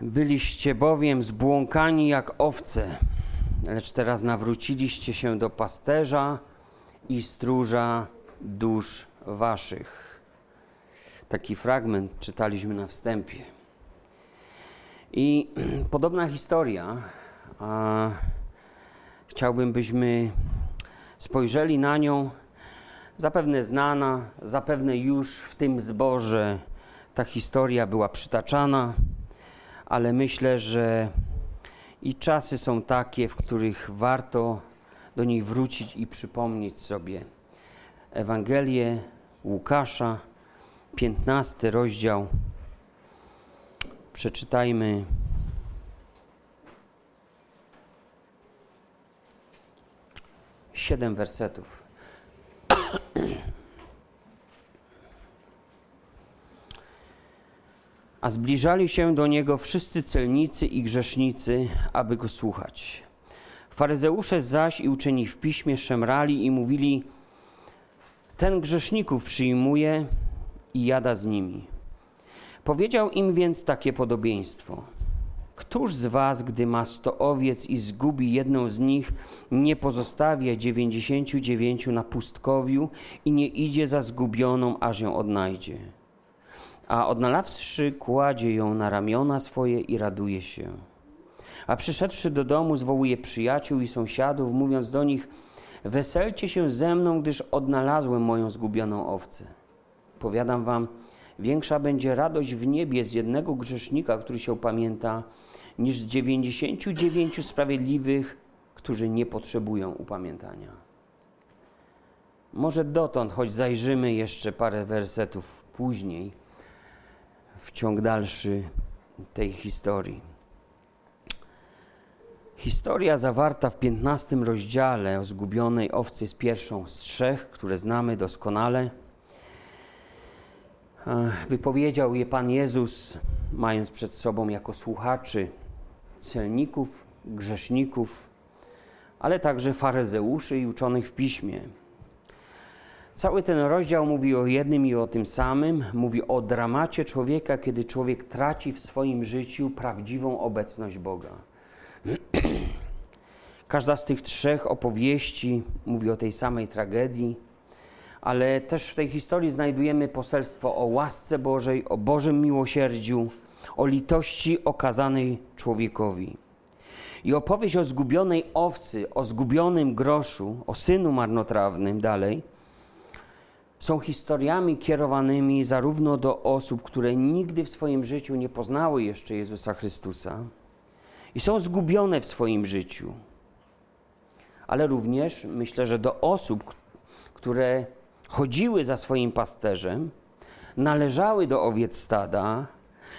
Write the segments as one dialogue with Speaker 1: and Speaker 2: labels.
Speaker 1: Byliście bowiem zbłąkani jak owce, lecz teraz nawróciliście się do pasterza i stróża dusz waszych. Taki fragment czytaliśmy na wstępie. I podobna historia. A, chciałbym, byśmy spojrzeli na nią. Zapewne znana, zapewne już w tym zborze ta historia była przytaczana, ale myślę, że i czasy są takie, w których warto do niej wrócić i przypomnieć sobie. Ewangelię Łukasza, 15 rozdział. Przeczytajmy. Siedem wersetów. A zbliżali się do niego wszyscy celnicy i grzesznicy, aby go słuchać. Faryzeusze zaś i uczeni w piśmie szemrali i mówili: Ten grzeszników przyjmuje i jada z nimi. Powiedział im więc takie podobieństwo. Któż z was, gdy ma sto owiec i zgubi jedną z nich, nie pozostawia dziewięćdziesięciu dziewięciu na pustkowiu i nie idzie za zgubioną, aż ją odnajdzie? A odnalawszy, kładzie ją na ramiona swoje i raduje się. A przyszedłszy do domu, zwołuje przyjaciół i sąsiadów, mówiąc do nich: Weselcie się ze mną, gdyż odnalazłem moją zgubioną owcę. Powiadam wam, większa będzie radość w niebie z jednego grzesznika, który się upamięta, niż z dziewięćdziesięciu dziewięciu sprawiedliwych, którzy nie potrzebują upamiętania. Może dotąd, choć zajrzymy jeszcze parę wersetów później, w ciąg dalszy tej historii. Historia zawarta w 15 rozdziale o zgubionej owcy jest pierwszą z trzech, które znamy doskonale. Wypowiedział je Pan Jezus, mając przed sobą jako słuchaczy celników, grzeszników, ale także faryzeuszy i uczonych w piśmie. Cały ten rozdział mówi o jednym i o tym samym. Mówi o dramacie człowieka, kiedy człowiek traci w swoim życiu prawdziwą obecność Boga. Każda z tych trzech opowieści mówi o tej samej tragedii, ale też w tej historii znajdujemy poselstwo o łasce Bożej, o Bożym miłosierdziu, o litości okazanej człowiekowi. I opowieść o zgubionej owcy, o zgubionym groszu, o synu marnotrawnym dalej, są historiami kierowanymi zarówno do osób, które nigdy w swoim życiu nie poznały jeszcze Jezusa Chrystusa i są zgubione w swoim życiu, ale również myślę, że do osób, które chodziły za swoim pasterzem, należały do owiec stada,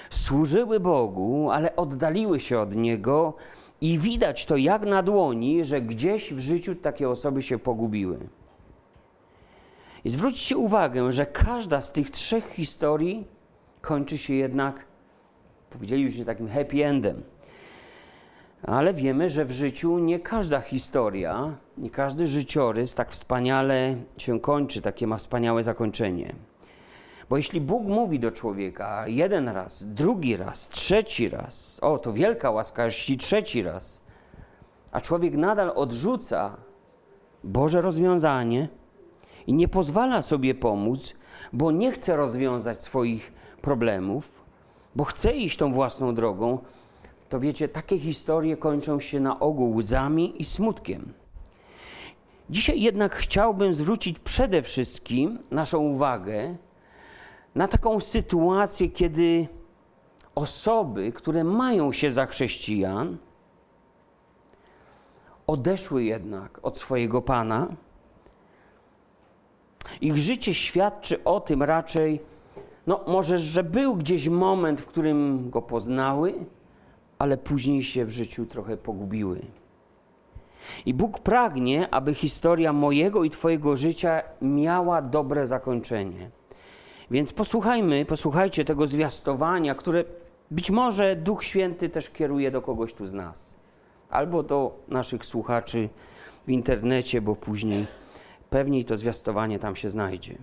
Speaker 1: służyły Bogu, ale oddaliły się od Niego i widać to jak na dłoni, że gdzieś w życiu takie osoby się pogubiły. I zwróćcie uwagę, że każda z tych trzech historii kończy się jednak, powiedzielibyśmy, takim happy endem. Ale wiemy, że w życiu nie każda historia, nie każdy życiorys tak wspaniale się kończy, takie ma wspaniałe zakończenie. Bo jeśli Bóg mówi do człowieka jeden raz, drugi raz, trzeci raz, o to wielka łaska, jeśli trzeci raz, a człowiek nadal odrzuca Boże rozwiązanie i nie pozwala sobie pomóc, bo nie chce rozwiązać swoich problemów, bo chce iść tą własną drogą, to wiecie, takie historie kończą się na ogół łzami i smutkiem. Dzisiaj jednak chciałbym zwrócić przede wszystkim naszą uwagę na taką sytuację, kiedy osoby, które mają się za chrześcijan, odeszły jednak od swojego Pana. Ich życie świadczy o tym raczej, no może, że był gdzieś moment, w którym go poznały, ale później się w życiu trochę pogubiły. I Bóg pragnie, aby historia mojego i Twojego życia miała dobre zakończenie. Więc posłuchajmy, posłuchajcie tego zwiastowania, które być może Duch Święty też kieruje do kogoś tu z nas, albo do naszych słuchaczy w internecie, bo później pewniej to zwiastowanie tam się znajdzie.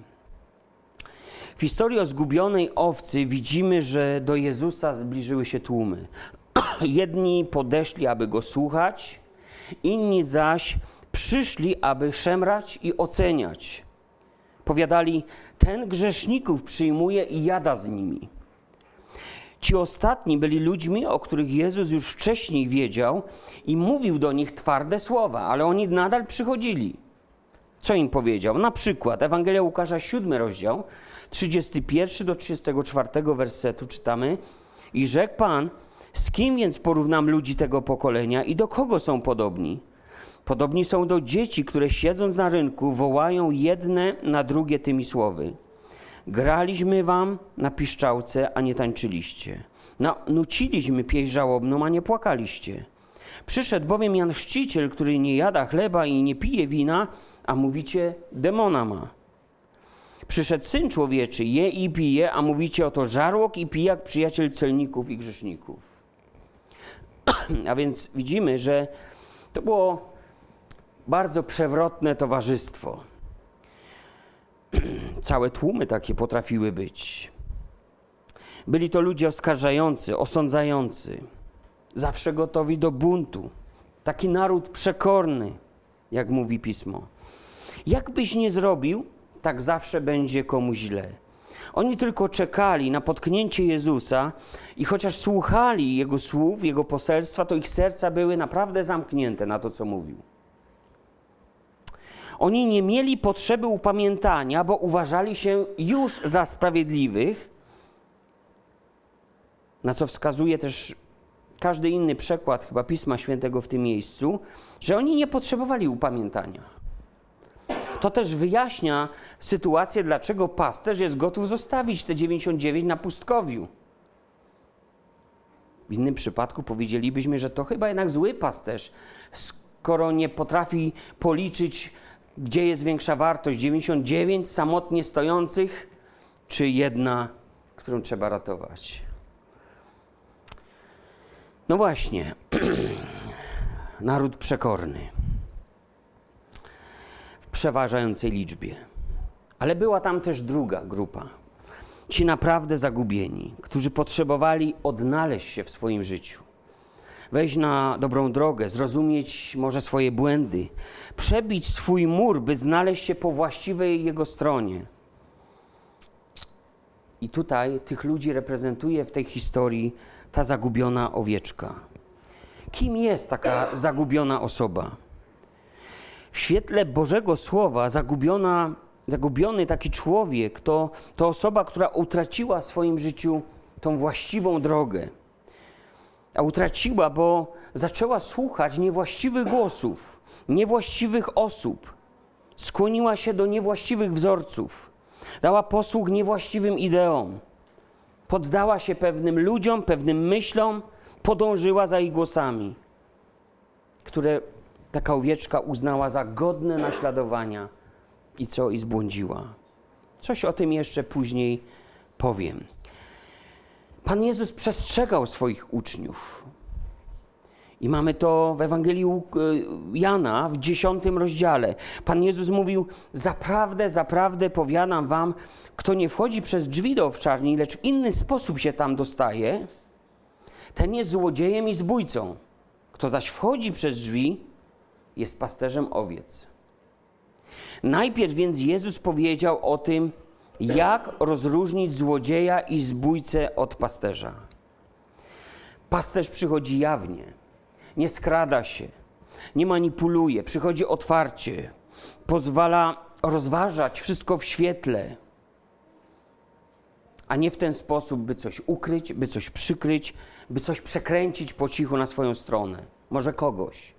Speaker 1: W historii o zgubionej owcy widzimy, że do Jezusa zbliżyły się tłumy. Jedni podeszli, aby go słuchać, inni zaś przyszli, aby szemrać i oceniać. Powiadali: Ten grzeszników przyjmuje i jada z nimi. Ci ostatni byli ludźmi, o których Jezus już wcześniej wiedział i mówił do nich twarde słowa, ale oni nadal przychodzili. Co im powiedział? Na przykład Ewangelia Łukasza, 7 rozdział, 31 do 34 wersetu czytamy: I rzekł Pan, z kim więc porównam ludzi tego pokolenia i do kogo są podobni? Podobni są do dzieci, które siedząc na rynku wołają jedne na drugie tymi słowy. Graliśmy wam na piszczałce, a nie tańczyliście. No, nuciliśmy pieśń żałobną, a nie płakaliście. Przyszedł bowiem Jan Chrzciciel, który nie jada chleba i nie pije wina, a mówicie, demona ma. Przyszedł Syn Człowieczy, je i pije, a mówicie, oto żarłok i pijak, przyjaciel celników i grzeszników. a więc widzimy, że to było bardzo przewrotne towarzystwo. Całe tłumy takie potrafiły być. Byli to ludzie oskarżający, osądzający, zawsze gotowi do buntu. Taki naród przekorny, jak mówi pismo. Jak byś nie zrobił, tak zawsze będzie komu źle. Oni tylko czekali na potknięcie Jezusa i chociaż słuchali Jego słów, Jego poselstwa, to ich serca były naprawdę zamknięte na to, co mówił. Oni nie mieli potrzeby upamiętania, bo uważali się już za sprawiedliwych, na co wskazuje też każdy inny przekład chyba Pisma Świętego w tym miejscu, że oni nie potrzebowali upamiętania. To też wyjaśnia sytuację, dlaczego pasterz jest gotów zostawić te 99 na pustkowiu. W innym przypadku powiedzielibyśmy, że to chyba jednak zły pasterz, skoro nie potrafi policzyć gdzie jest większa wartość? 99 samotnie stojących, czy jedna, którą trzeba ratować? No właśnie, naród przekorny przeważającej liczbie. Ale była tam też druga grupa. Ci naprawdę zagubieni, którzy potrzebowali odnaleźć się w swoim życiu wejść na dobrą drogę, zrozumieć może swoje błędy, przebić swój mur, by znaleźć się po właściwej jego stronie. I tutaj tych ludzi reprezentuje w tej historii ta zagubiona owieczka. Kim jest taka zagubiona osoba? W świetle Bożego Słowa zagubiona, zagubiony taki człowiek to, to osoba, która utraciła w swoim życiu tą właściwą drogę. A utraciła, bo zaczęła słuchać niewłaściwych głosów, niewłaściwych osób, skłoniła się do niewłaściwych wzorców, dała posłuch niewłaściwym ideom, poddała się pewnym ludziom, pewnym myślom, podążyła za ich głosami, które taka owieczka uznała za godne naśladowania i co i zbłądziła. Coś o tym jeszcze później powiem. Pan Jezus przestrzegał swoich uczniów. I mamy to w Ewangelii e, Jana w dziesiątym rozdziale. Pan Jezus mówił: Zaprawdę, zaprawdę powiadam wam, kto nie wchodzi przez drzwi do owczarni, lecz w inny sposób się tam dostaje, ten jest złodziejem i zbójcą. Kto zaś wchodzi przez drzwi, jest pasterzem owiec. Najpierw więc Jezus powiedział o tym, jak rozróżnić złodzieja i zbójcę od pasterza? Pasterz przychodzi jawnie, nie skrada się, nie manipuluje, przychodzi otwarcie, pozwala rozważać wszystko w świetle, a nie w ten sposób, by coś ukryć, by coś przykryć, by coś przekręcić po cichu na swoją stronę, może kogoś.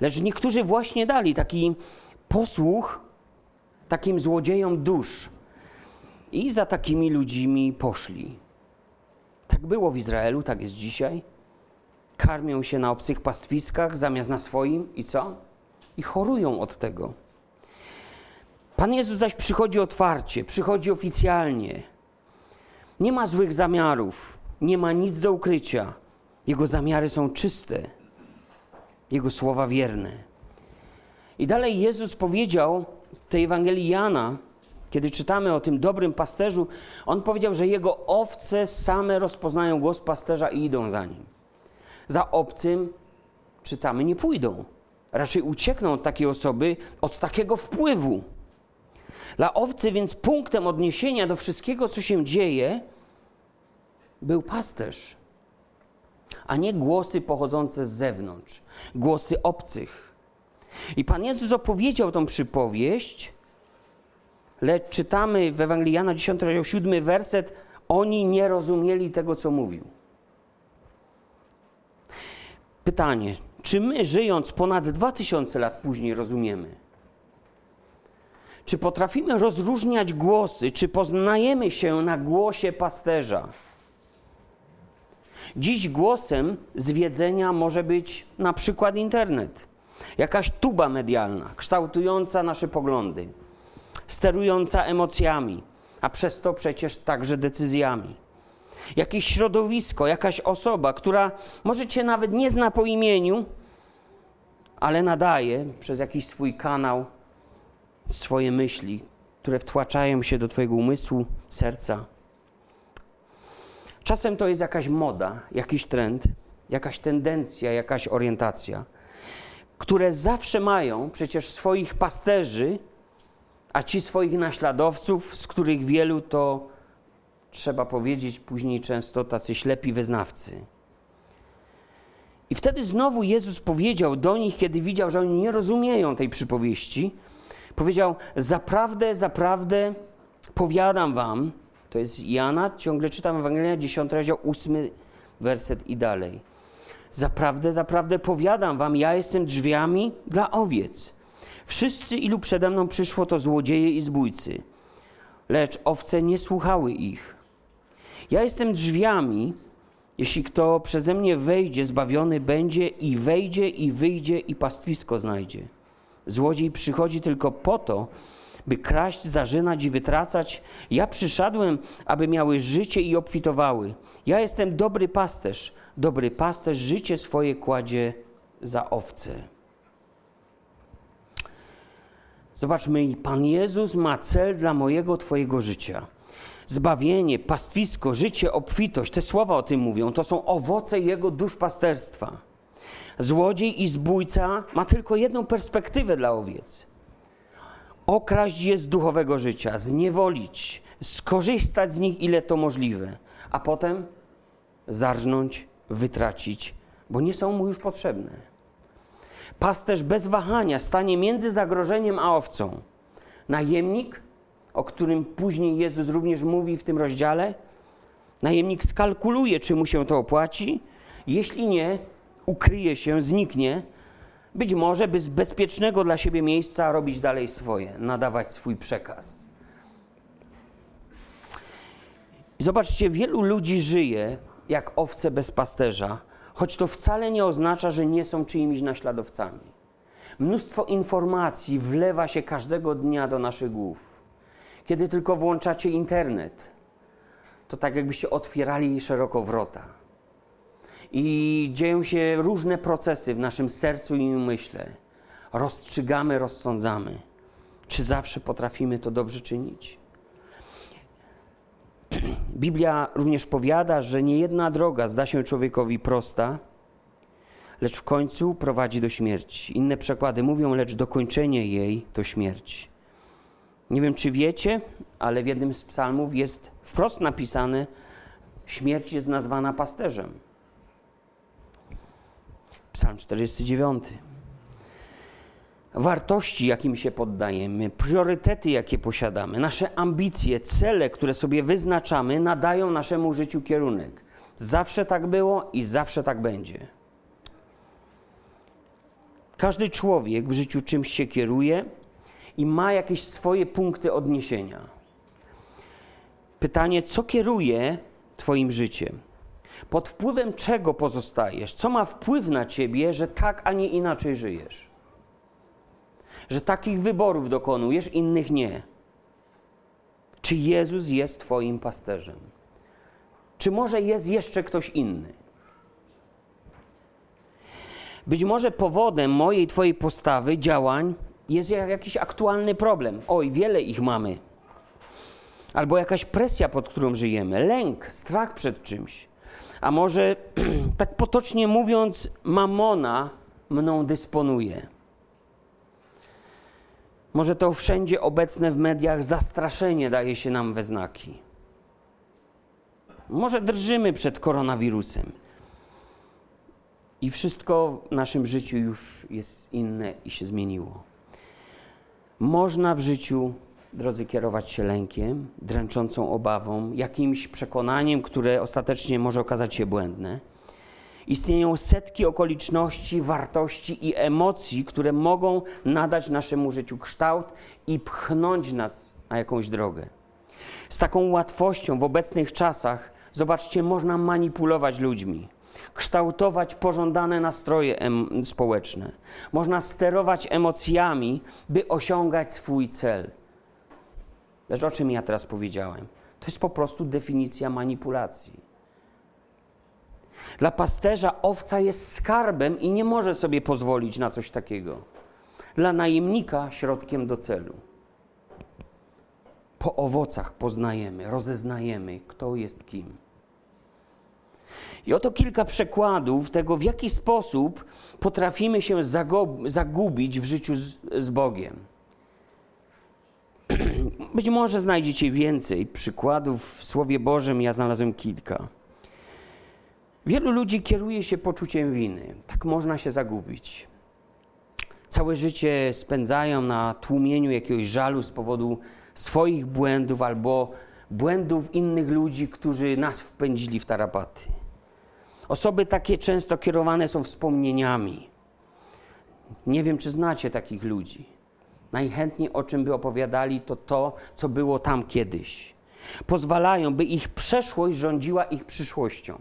Speaker 1: Lecz niektórzy właśnie dali taki posłuch takim złodziejom dusz, i za takimi ludźmi poszli. Tak było w Izraelu, tak jest dzisiaj. Karmią się na obcych pastwiskach zamiast na swoim i co? I chorują od tego. Pan Jezus zaś przychodzi otwarcie, przychodzi oficjalnie. Nie ma złych zamiarów, nie ma nic do ukrycia. Jego zamiary są czyste, Jego słowa wierne. I dalej Jezus powiedział w tej Ewangelii Jana, kiedy czytamy o tym dobrym pasterzu, on powiedział, że jego owce same rozpoznają głos pasterza i idą za nim. Za obcym, czytamy, nie pójdą. Raczej uciekną od takiej osoby, od takiego wpływu. Dla owcy więc punktem odniesienia do wszystkiego, co się dzieje, był pasterz, a nie głosy pochodzące z zewnątrz, głosy obcych. I Pan Jezus opowiedział tą przypowieść, lecz czytamy w Ewangelii Jana 10 rozdział 7 werset, oni nie rozumieli tego, co mówił. Pytanie, czy my żyjąc ponad 2000 lat później rozumiemy? Czy potrafimy rozróżniać głosy? Czy poznajemy się na głosie pasterza? Dziś głosem zwiedzenia może być na przykład internet, jakaś tuba medialna kształtująca nasze poglądy, sterująca emocjami, a przez to przecież także decyzjami. Jakieś środowisko, jakaś osoba, która może cię nawet nie zna po imieniu, ale nadaje przez jakiś swój kanał swoje myśli, które wtłaczają się do Twojego umysłu, serca. Czasem to jest jakaś moda, jakiś trend, jakaś tendencja, jakaś orientacja, które zawsze mają przecież swoich pasterzy, a ci swoich naśladowców, z których wielu to trzeba powiedzieć później często tacy ślepi wyznawcy. I wtedy znowu Jezus powiedział do nich, kiedy widział, że oni nie rozumieją tej przypowieści, powiedział: Zaprawdę, zaprawdę powiadam wam, to jest Jana, ciągle czytam Ewangelia, 10 rozdział, 8 werset i dalej. Zaprawdę, zaprawdę powiadam wam, ja jestem drzwiami dla owiec. Wszyscy, ilu przede mną przyszło, to złodzieje i zbójcy, lecz owce nie słuchały ich. Ja jestem drzwiami, jeśli kto przeze mnie wejdzie, zbawiony będzie i wejdzie i wyjdzie i pastwisko znajdzie. Złodziej przychodzi tylko po to, by kraść, zarzynać i wytracać. Ja przyszedłem, aby miały życie i obfitowały. Ja jestem dobry pasterz. Dobry pasterz życie swoje kładzie za owce. Zobaczmy, Pan Jezus ma cel dla mojego, Twojego życia. Zbawienie, pastwisko, życie, obfitość, te słowa o tym mówią, to są owoce Jego duszpasterstwa. Złodziej i zbójca ma tylko jedną perspektywę dla owiec. Okraść je z duchowego życia, zniewolić, skorzystać z nich ile to możliwe, a potem zarżnąć, wytracić, bo nie są mu już potrzebne. Pasterz bez wahania stanie między zagrożeniem a owcą. Najemnik, o którym później Jezus również mówi w tym rozdziale, najemnik skalkuluje, czy mu się to opłaci. Jeśli nie, ukryje się, zniknie, być może by z bezpiecznego dla siebie miejsca robić dalej swoje, nadawać swój przekaz. Zobaczcie, wielu ludzi żyje jak owce bez pasterza, choć to wcale nie oznacza, że nie są czyimiś naśladowcami. Mnóstwo informacji wlewa się każdego dnia do naszych głów. Kiedy tylko włączacie internet, to tak jakbyście otwierali szeroko wrota i dzieją się różne procesy w naszym sercu i umyśle. Rozstrzygamy, rozsądzamy. Czy zawsze potrafimy to dobrze czynić? Biblia również powiada, że nie jedna droga zda się człowiekowi prosta, lecz w końcu prowadzi do śmierci. Inne przekłady mówią, lecz dokończenie jej to śmierć. Nie wiem, czy wiecie, ale w jednym z psalmów jest wprost napisane: śmierć jest nazwana pasterzem. Psalm 49. Wartości, jakim się poddajemy, priorytety, jakie posiadamy, nasze ambicje, cele, które sobie wyznaczamy, nadają naszemu życiu kierunek. Zawsze tak było i zawsze tak będzie. Każdy człowiek w życiu czymś się kieruje i ma jakieś swoje punkty odniesienia. Pytanie, co kieruje Twoim życiem? Pod wpływem czego pozostajesz? Co ma wpływ na ciebie, że tak, a nie inaczej żyjesz? Że takich wyborów dokonujesz, innych nie. Czy Jezus jest Twoim pasterzem? Czy może jest jeszcze ktoś inny? Być może powodem mojej Twojej postawy, działań jest jakiś aktualny problem. Oj, wiele ich mamy. albo jakaś presja, pod którą żyjemy, lęk, strach przed czymś. A może, tak potocznie mówiąc, mamona mną dysponuje. Może to wszędzie obecne w mediach zastraszenie daje się nam we znaki. Może drżymy przed koronawirusem. I wszystko w naszym życiu już jest inne i się zmieniło. Można w życiu, drodzy, kierować się lękiem, dręczącą obawą, jakimś przekonaniem, które ostatecznie może okazać się błędne. Istnieją setki okoliczności, wartości i emocji, które mogą nadać naszemu życiu kształt i pchnąć nas na jakąś drogę. Z taką łatwością w obecnych czasach, zobaczcie, można manipulować ludźmi kształtować pożądane nastroje społeczne. Można sterować emocjami, by osiągać swój cel. Lecz o czym ja teraz powiedziałem? To jest po prostu definicja manipulacji. Dla pasterza owca jest skarbem i nie może sobie pozwolić na coś takiego. Dla najemnika środkiem do celu. Po owocach poznajemy, rozeznajemy, kto jest kim. I oto kilka przykładów tego, w jaki sposób potrafimy się zagubić w życiu z, z Bogiem. Być może znajdziecie więcej przykładów w Słowie Bożym, ja znalazłem kilka. Wielu ludzi kieruje się poczuciem winy. Tak można się zagubić. Całe życie spędzają na tłumieniu jakiegoś żalu z powodu swoich błędów albo błędów innych ludzi, którzy nas wpędzili w tarapaty. Osoby takie często kierowane są wspomnieniami. Nie wiem, czy znacie takich ludzi. Najchętniej o czym by opowiadali, to to, co było tam kiedyś. Pozwalają, by ich przeszłość rządziła ich przyszłością.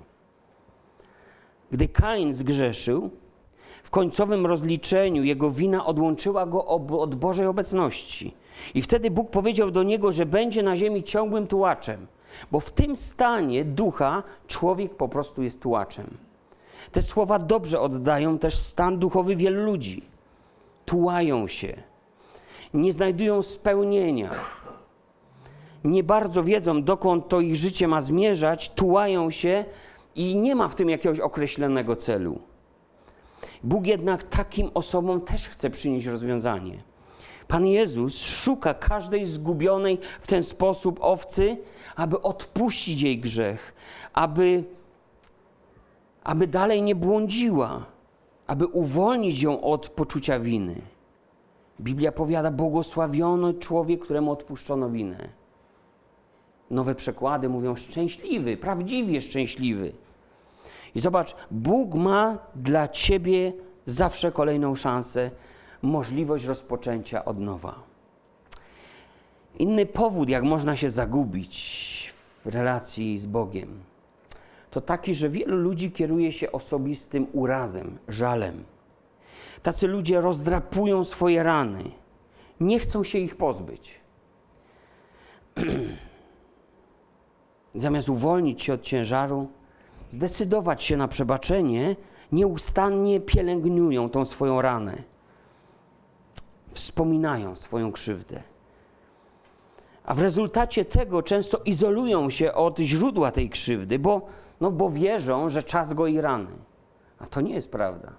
Speaker 1: Gdy Kain zgrzeszył, w końcowym rozliczeniu jego wina odłączyła go od Bożej obecności. I wtedy Bóg powiedział do niego, że będzie na ziemi ciągłym tułaczem, bo w tym stanie ducha człowiek po prostu jest tułaczem. Te słowa dobrze oddają też stan duchowy wielu ludzi. Tułają się, nie znajdują spełnienia, nie bardzo wiedzą, dokąd to ich życie ma zmierzać, tułają się i nie ma w tym jakiegoś określonego celu. Bóg jednak takim osobom też chce przynieść rozwiązanie. Pan Jezus szuka każdej zgubionej w ten sposób owcy, aby odpuścić jej grzech, aby, aby dalej nie błądziła, aby uwolnić ją od poczucia winy. Biblia powiada: Błogosławiony człowiek, któremu odpuszczono winę. Nowe przekłady mówią szczęśliwy, prawdziwie szczęśliwy. I zobacz, Bóg ma dla ciebie zawsze kolejną szansę, możliwość rozpoczęcia od nowa. Inny powód, jak można się zagubić w relacji z Bogiem, to taki, że wielu ludzi kieruje się osobistym urazem, żalem. Tacy ludzie rozdrapują swoje rany, nie chcą się ich pozbyć. Zamiast uwolnić się od ciężaru, zdecydować się na przebaczenie, nieustannie pielęgnują tą swoją ranę. Wspominają swoją krzywdę. A w rezultacie tego często izolują się od źródła tej krzywdy, bo, no bo wierzą, że czas goi rany. A to nie jest prawda.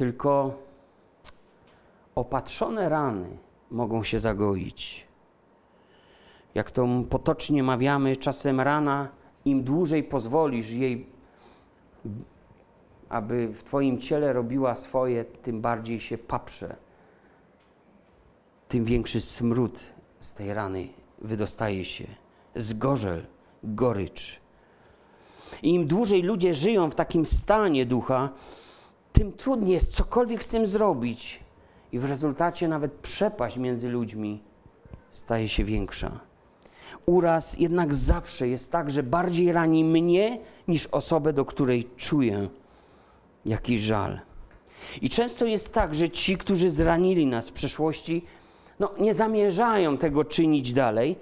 Speaker 1: Tylko opatrzone rany mogą się zagoić. Jak to potocznie mawiamy, czasem rana im dłużej pozwolisz jej, aby w Twoim ciele robiła swoje, tym bardziej się paprze. Tym większy smród z tej rany wydostaje się. Zgorzel, gorycz. I im dłużej ludzie żyją w takim stanie ducha, tym trudniej jest cokolwiek z tym zrobić. I w rezultacie nawet przepaść między ludźmi staje się większa uraz jednak zawsze jest tak, że bardziej rani mnie niż osobę, do której czuję jakiś żal. I często jest tak, że ci, którzy zranili nas w przeszłości, no, nie zamierzają tego czynić dalej,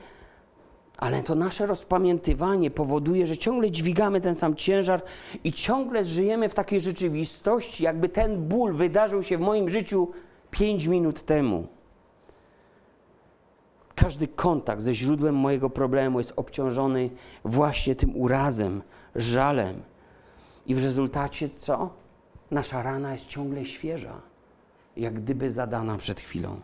Speaker 1: ale to nasze rozpamiętywanie powoduje, że ciągle dźwigamy ten sam ciężar i ciągle żyjemy w takiej rzeczywistości, jakby ten ból wydarzył się w moim życiu pięć minut temu. Każdy kontakt ze źródłem mojego problemu jest obciążony właśnie tym urazem, żalem. I w rezultacie co? Nasza rana jest ciągle świeża, jak gdyby zadana przed chwilą.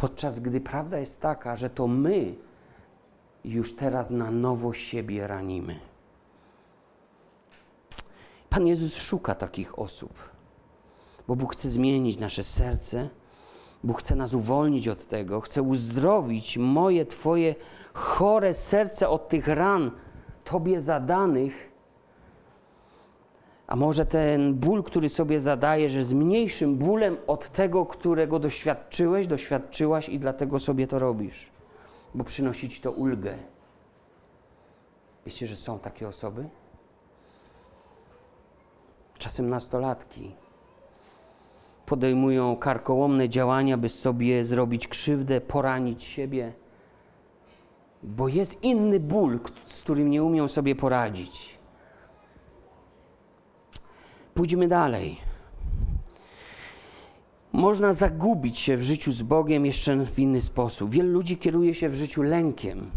Speaker 1: Podczas gdy prawda jest taka, że to my już teraz na nowo siebie ranimy. Pan Jezus szuka takich osób, bo Bóg chce zmienić nasze serce, Bóg chce nas uwolnić od tego, chce uzdrowić moje, Twoje chore serce od tych ran Tobie zadanych. A może ten ból, który sobie zadajesz, jest mniejszym bólem od tego, którego doświadczyłeś, doświadczyłaś i dlatego sobie to robisz, bo przynosi Ci to ulgę. Wiecie, że są takie osoby? Czasem nastolatki podejmują karkołomne działania, by sobie zrobić krzywdę, poranić siebie, bo jest inny ból, z którym nie umią sobie poradzić. Pójdźmy dalej. Można zagubić się w życiu z Bogiem jeszcze w inny sposób. Wielu ludzi kieruje się w życiu lękiem.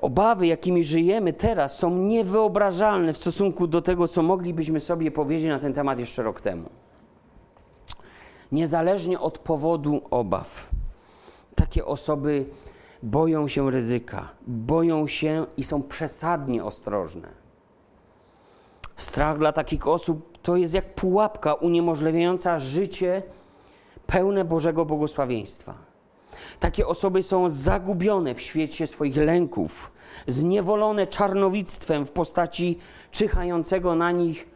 Speaker 1: Obawy, jakimi żyjemy teraz, są niewyobrażalne w stosunku do tego, co moglibyśmy sobie powiedzieć na ten temat jeszcze rok temu niezależnie od powodu obaw. Takie osoby boją się ryzyka, boją się i są przesadnie ostrożne. Strach dla takich osób to jest jak pułapka uniemożliwiająca życie pełne Bożego błogosławieństwa. Takie osoby są zagubione w świecie swoich lęków, zniewolone czarnowictwem w postaci czyhającego na nich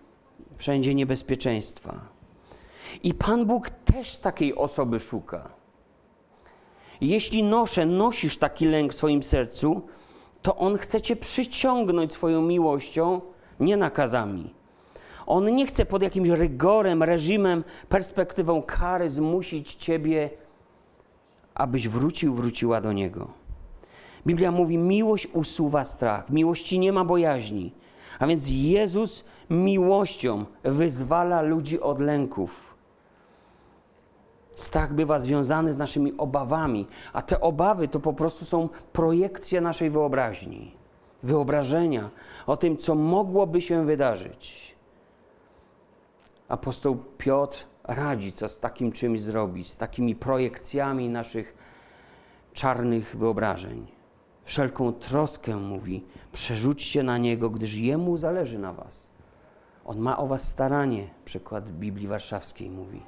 Speaker 1: wszędzie niebezpieczeństwa. I Pan Bóg też takiej osoby szuka. Jeśli noszę, nosisz taki lęk w swoim sercu, to On chce Cię przyciągnąć swoją miłością, nie nakazami. On nie chce pod jakimś rygorem, reżimem, perspektywą kary zmusić Ciebie, abyś wrócił, wróciła do Niego. Biblia mówi: miłość usuwa strach, w miłości nie ma bojaźni. A więc Jezus miłością wyzwala ludzi od lęków. Strach bywa związany z naszymi obawami, a te obawy to po prostu są projekcje naszej wyobraźni, wyobrażenia o tym, co mogłoby się wydarzyć. Apostoł Piotr radzi, co z takim czymś zrobić, z takimi projekcjami naszych czarnych wyobrażeń. Wszelką troskę mówi, przerzućcie na niego, gdyż jemu zależy na was. On ma o was staranie, przykład Biblii Warszawskiej mówi.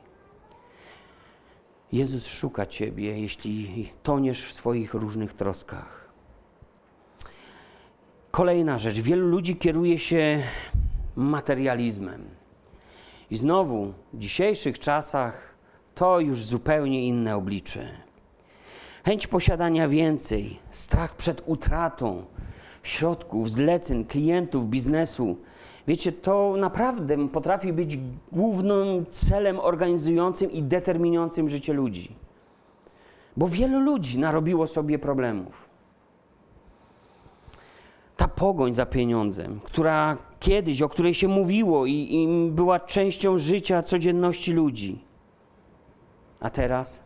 Speaker 1: Jezus szuka Ciebie, jeśli toniesz w swoich różnych troskach. Kolejna rzecz. Wielu ludzi kieruje się materializmem. I znowu w dzisiejszych czasach to już zupełnie inne oblicze. Chęć posiadania więcej, strach przed utratą środków, zleceń, klientów, biznesu Wiecie, to naprawdę potrafi być głównym celem organizującym i determinującym życie ludzi. Bo wielu ludzi narobiło sobie problemów. Pogoń za pieniądzem, która kiedyś, o której się mówiło i, i była częścią życia, codzienności ludzi. A teraz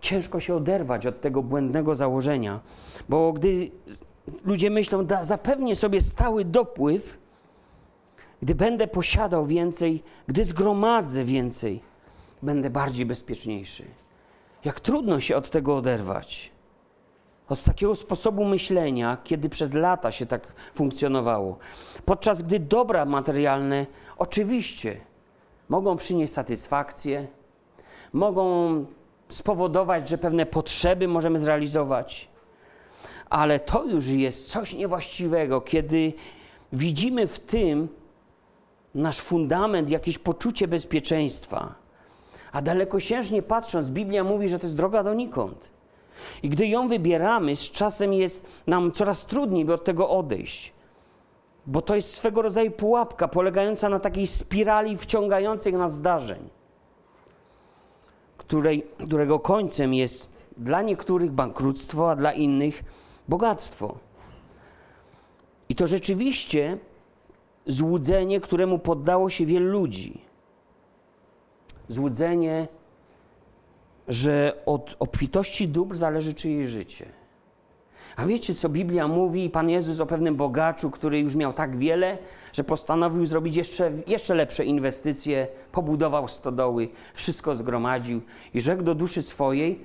Speaker 1: ciężko się oderwać od tego błędnego założenia, bo gdy ludzie myślą, da, zapewnię sobie stały dopływ, gdy będę posiadał więcej, gdy zgromadzę więcej, będę bardziej bezpieczniejszy. Jak trudno się od tego oderwać. Od takiego sposobu myślenia, kiedy przez lata się tak funkcjonowało. Podczas gdy dobra materialne oczywiście mogą przynieść satysfakcję, mogą spowodować, że pewne potrzeby możemy zrealizować ale to już jest coś niewłaściwego, kiedy widzimy w tym nasz fundament, jakieś poczucie bezpieczeństwa. A dalekosiężnie patrząc, Biblia mówi, że to jest droga donikąd. I gdy ją wybieramy, z czasem jest nam coraz trudniej, by od tego odejść. Bo to jest swego rodzaju pułapka polegająca na takiej spirali wciągających nas zdarzeń, której, którego końcem jest dla niektórych bankructwo, a dla innych bogactwo. I to rzeczywiście złudzenie, któremu poddało się wielu ludzi. Złudzenie, że od obfitości dóbr zależy czyjeś życie. A wiecie, co Biblia mówi? Pan Jezus o pewnym bogaczu, który już miał tak wiele, że postanowił zrobić jeszcze, jeszcze lepsze inwestycje, pobudował stodoły, wszystko zgromadził i rzekł do duszy swojej: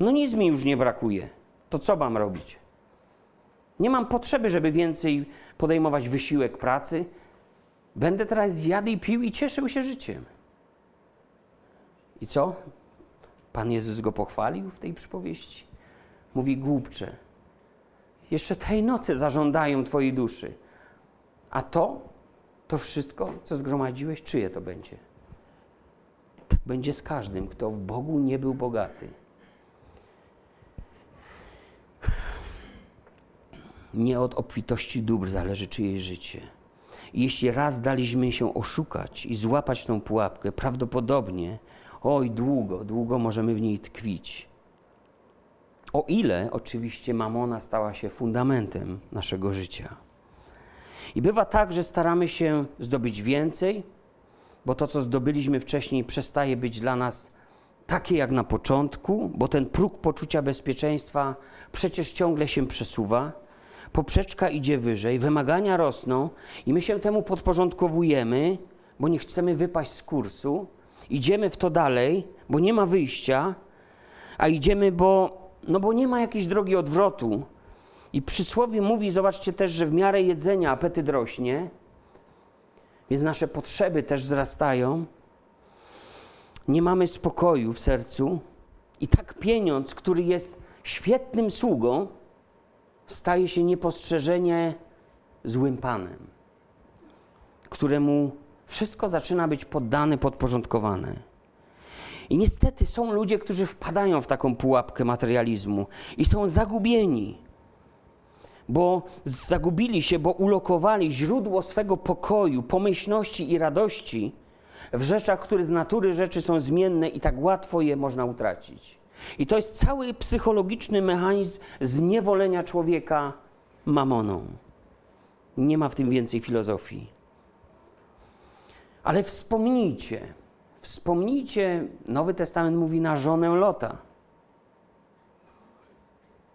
Speaker 1: No nic mi już nie brakuje, to co mam robić? Nie mam potrzeby, żeby więcej podejmować wysiłek pracy. Będę teraz jadł i pił i cieszył się życiem. I co? Pan Jezus go pochwalił w tej przypowieści. Mówi głupcze. Jeszcze tej nocy zażądają Twojej duszy. A to, to wszystko, co zgromadziłeś, czyje to będzie? Tak będzie z każdym, kto w Bogu nie był bogaty. Nie od obfitości dóbr zależy czyjeś życie. Jeśli raz daliśmy się oszukać i złapać tą pułapkę, prawdopodobnie, oj, długo, długo możemy w niej tkwić. O ile oczywiście mamona stała się fundamentem naszego życia. I bywa tak, że staramy się zdobyć więcej, bo to, co zdobyliśmy wcześniej, przestaje być dla nas takie jak na początku, bo ten próg poczucia bezpieczeństwa przecież ciągle się przesuwa. Poprzeczka idzie wyżej, wymagania rosną i my się temu podporządkowujemy, bo nie chcemy wypaść z kursu. Idziemy w to dalej, bo nie ma wyjścia, a idziemy, bo no bo nie ma jakiejś drogi odwrotu. I przysłowie mówi, zobaczcie też, że w miarę jedzenia apetyt rośnie, więc nasze potrzeby też wzrastają. Nie mamy spokoju w sercu i tak pieniądz, który jest świetnym sługą, staje się niepostrzeżenie złym panem, któremu wszystko zaczyna być poddane, podporządkowane. I niestety są ludzie, którzy wpadają w taką pułapkę materializmu i są zagubieni, bo zagubili się, bo ulokowali źródło swego pokoju, pomyślności i radości w rzeczach, które z natury rzeczy są zmienne i tak łatwo je można utracić. I to jest cały psychologiczny mechanizm zniewolenia człowieka mamoną. Nie ma w tym więcej filozofii. Ale wspomnijcie, Wspomnijcie, Nowy Testament mówi na żonę Lota.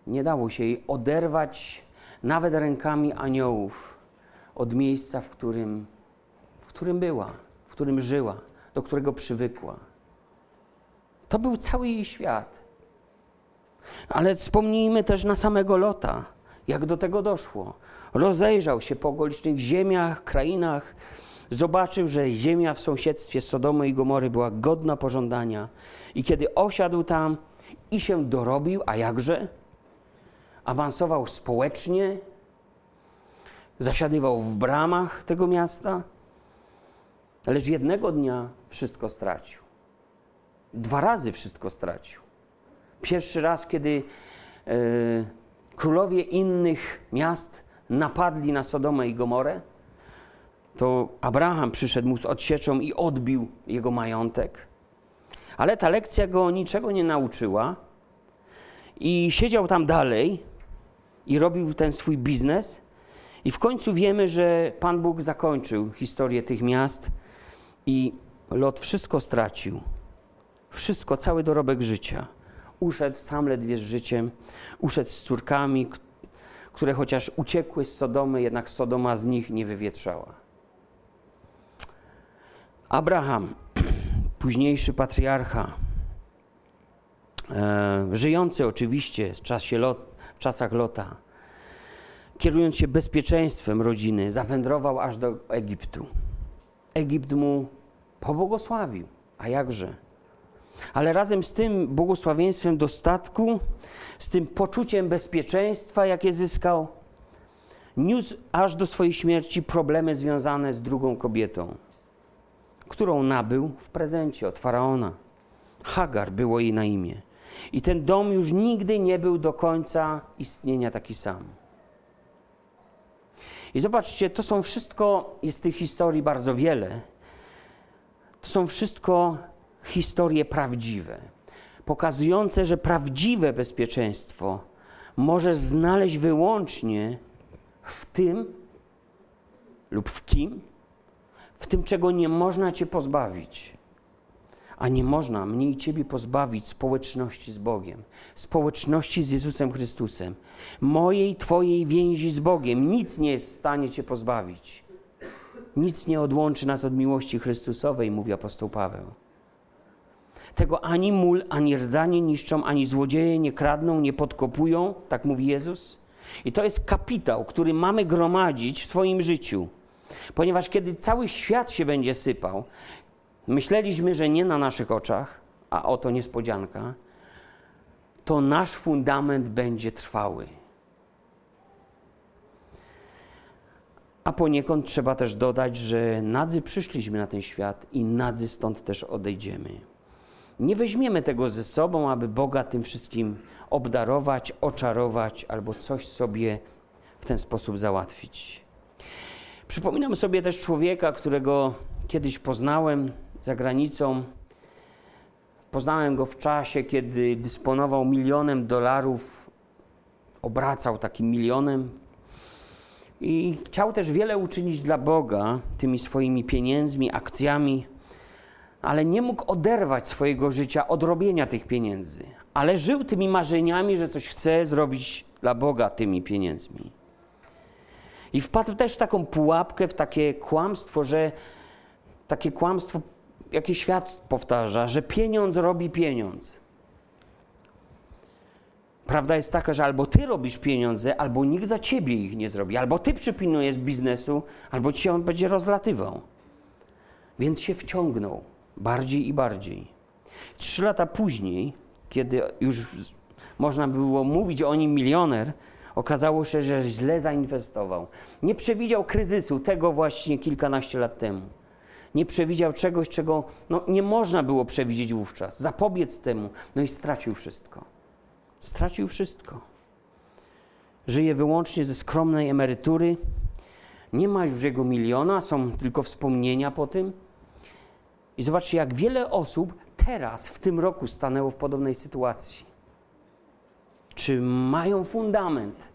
Speaker 1: Nie dało się jej oderwać nawet rękami aniołów od miejsca, w którym, w którym była, w którym żyła, do którego przywykła. To był cały jej świat. Ale wspomnijmy też na samego Lota, jak do tego doszło. Rozejrzał się po okolicznych ziemiach, krainach, zobaczył, że ziemia w sąsiedztwie Sodomy i Gomory była godna pożądania. I kiedy osiadł tam i się dorobił, a jakże? Awansował społecznie, zasiadywał w bramach tego miasta, lecz jednego dnia wszystko stracił. Dwa razy wszystko stracił. Pierwszy raz, kiedy e, królowie innych miast napadli na Sodomę i Gomorę, to Abraham przyszedł mu z odsieczą i odbił jego majątek. Ale ta lekcja go niczego nie nauczyła i siedział tam dalej i robił ten swój biznes. I w końcu wiemy, że Pan Bóg zakończył historię tych miast i Lot wszystko stracił. Wszystko, cały dorobek życia. Uszedł sam ledwie z życiem, uszedł z córkami, które chociaż uciekły z Sodomy, jednak Sodoma z nich nie wywietrzała. Abraham, późniejszy patriarcha, e, żyjący oczywiście w, czasie lot, w czasach Lota, kierując się bezpieczeństwem rodziny, zawędrował aż do Egiptu. Egipt mu pobłogosławił, a jakże? Ale razem z tym błogosławieństwem dostatku, z tym poczuciem bezpieczeństwa, jakie zyskał, niósł aż do swojej śmierci problemy związane z drugą kobietą którą nabył w prezencie od faraona. Hagar było jej na imię. I ten dom już nigdy nie był do końca istnienia taki sam. I zobaczcie, to są wszystko, jest tych historii bardzo wiele. To są wszystko historie prawdziwe, pokazujące, że prawdziwe bezpieczeństwo możesz znaleźć wyłącznie w tym lub w kim, w tym, czego nie można cię pozbawić. A nie można mnie i Ciebie pozbawić społeczności z Bogiem, społeczności z Jezusem Chrystusem, mojej, Twojej więzi z Bogiem. Nic nie jest w stanie Cię pozbawić. Nic nie odłączy nas od miłości Chrystusowej, mówi apostoł Paweł. Tego ani mól, ani rdzanie niszczą, ani złodzieje nie kradną, nie podkopują, tak mówi Jezus. I to jest kapitał, który mamy gromadzić w swoim życiu. Ponieważ kiedy cały świat się będzie sypał, myśleliśmy, że nie na naszych oczach, a oto niespodzianka, to nasz fundament będzie trwały. A poniekąd trzeba też dodać, że nadzy przyszliśmy na ten świat i nadzy stąd też odejdziemy. Nie weźmiemy tego ze sobą, aby Boga tym wszystkim obdarować, oczarować albo coś sobie w ten sposób załatwić. Przypominam sobie też człowieka, którego kiedyś poznałem za granicą. Poznałem go w czasie, kiedy dysponował milionem dolarów, obracał takim milionem i chciał też wiele uczynić dla Boga tymi swoimi pieniędzmi, akcjami, ale nie mógł oderwać swojego życia od robienia tych pieniędzy. Ale żył tymi marzeniami, że coś chce zrobić dla Boga tymi pieniędzmi. I wpadł też w taką pułapkę, w takie kłamstwo, że takie kłamstwo, jakie świat powtarza, że pieniądz robi pieniądz. Prawda jest taka, że albo ty robisz pieniądze, albo nikt za ciebie ich nie zrobi. Albo ty przypilnujesz biznesu, albo ci on będzie rozlatywał. Więc się wciągnął bardziej i bardziej. Trzy lata później, kiedy już można było mówić o nim milioner, okazało się, że źle zainwestował. Nie przewidział kryzysu, tego właśnie kilkanaście lat temu. Nie przewidział czegoś, czego no, nie można było przewidzieć wówczas. Zapobiec temu, no i stracił wszystko. Stracił wszystko. Żyje wyłącznie ze skromnej emerytury. Nie ma już jego miliona, są tylko wspomnienia po tym. I zobaczcie, jak wiele osób teraz, w tym roku, stanęło w podobnej sytuacji. Czy mają fundament,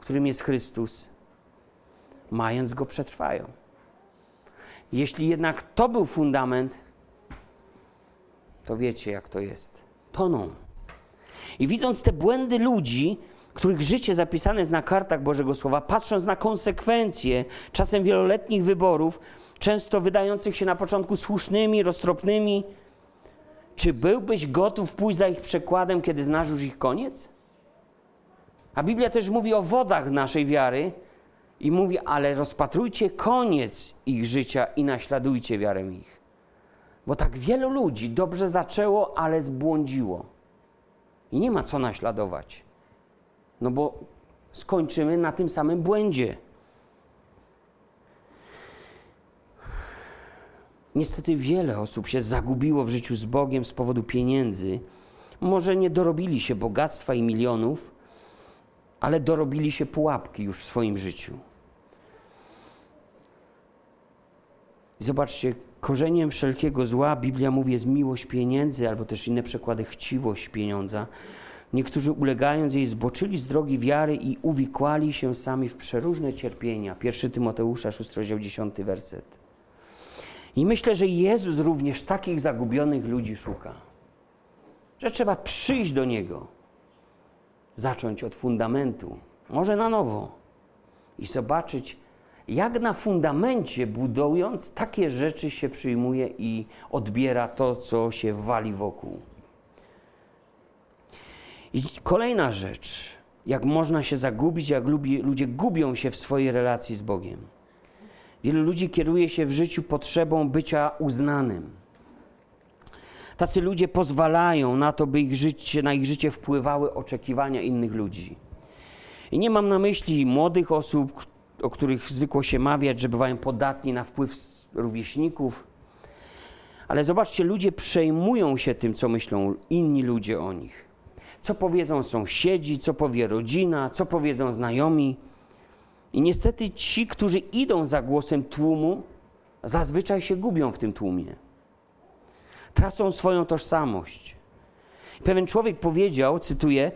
Speaker 1: którym jest Chrystus? Mając go, przetrwają. Jeśli jednak to był fundament, to wiecie, jak to jest. Toną. I widząc te błędy ludzi, których życie zapisane jest na kartach Bożego Słowa, patrząc na konsekwencje czasem wieloletnich wyborów, często wydających się na początku słusznymi, roztropnymi, czy byłbyś gotów pójść za ich przekładem, kiedy znasz już ich koniec? A Biblia też mówi o wodzach naszej wiary i mówi, ale rozpatrujcie koniec ich życia i naśladujcie wiarę ich. Bo tak wielu ludzi dobrze zaczęło, ale zbłądziło. I nie ma co naśladować. No bo skończymy na tym samym błędzie. Niestety wiele osób się zagubiło w życiu z Bogiem z powodu pieniędzy. Może nie dorobili się bogactwa i milionów, ale dorobili się pułapki już w swoim życiu. Zobaczcie, korzeniem wszelkiego zła, Biblia mówi, jest miłość pieniędzy, albo też inne przekłady, chciwość pieniądza. Niektórzy ulegając jej zboczyli z drogi wiary i uwikłali się sami w przeróżne cierpienia. 1 Tymoteusza, 6 rozdział 10 werset. I myślę, że Jezus również takich zagubionych ludzi szuka. Że trzeba przyjść do Niego, zacząć od fundamentu, może na nowo i zobaczyć, jak na fundamencie budując, takie rzeczy się przyjmuje i odbiera to, co się wali wokół. I kolejna rzecz, jak można się zagubić, jak ludzie gubią się w swojej relacji z Bogiem. Wielu ludzi kieruje się w życiu potrzebą bycia uznanym. Tacy ludzie pozwalają na to, by ich życie, na ich życie wpływały oczekiwania innych ludzi. I nie mam na myśli młodych osób, o których zwykło się mawiać, że bywają podatni na wpływ rówieśników. Ale zobaczcie, ludzie przejmują się tym, co myślą inni ludzie o nich. Co powiedzą sąsiedzi, co powie rodzina, co powiedzą znajomi. I niestety ci, którzy idą za głosem tłumu, zazwyczaj się gubią w tym tłumie. Tracą swoją tożsamość. Pewien człowiek powiedział, cytuję: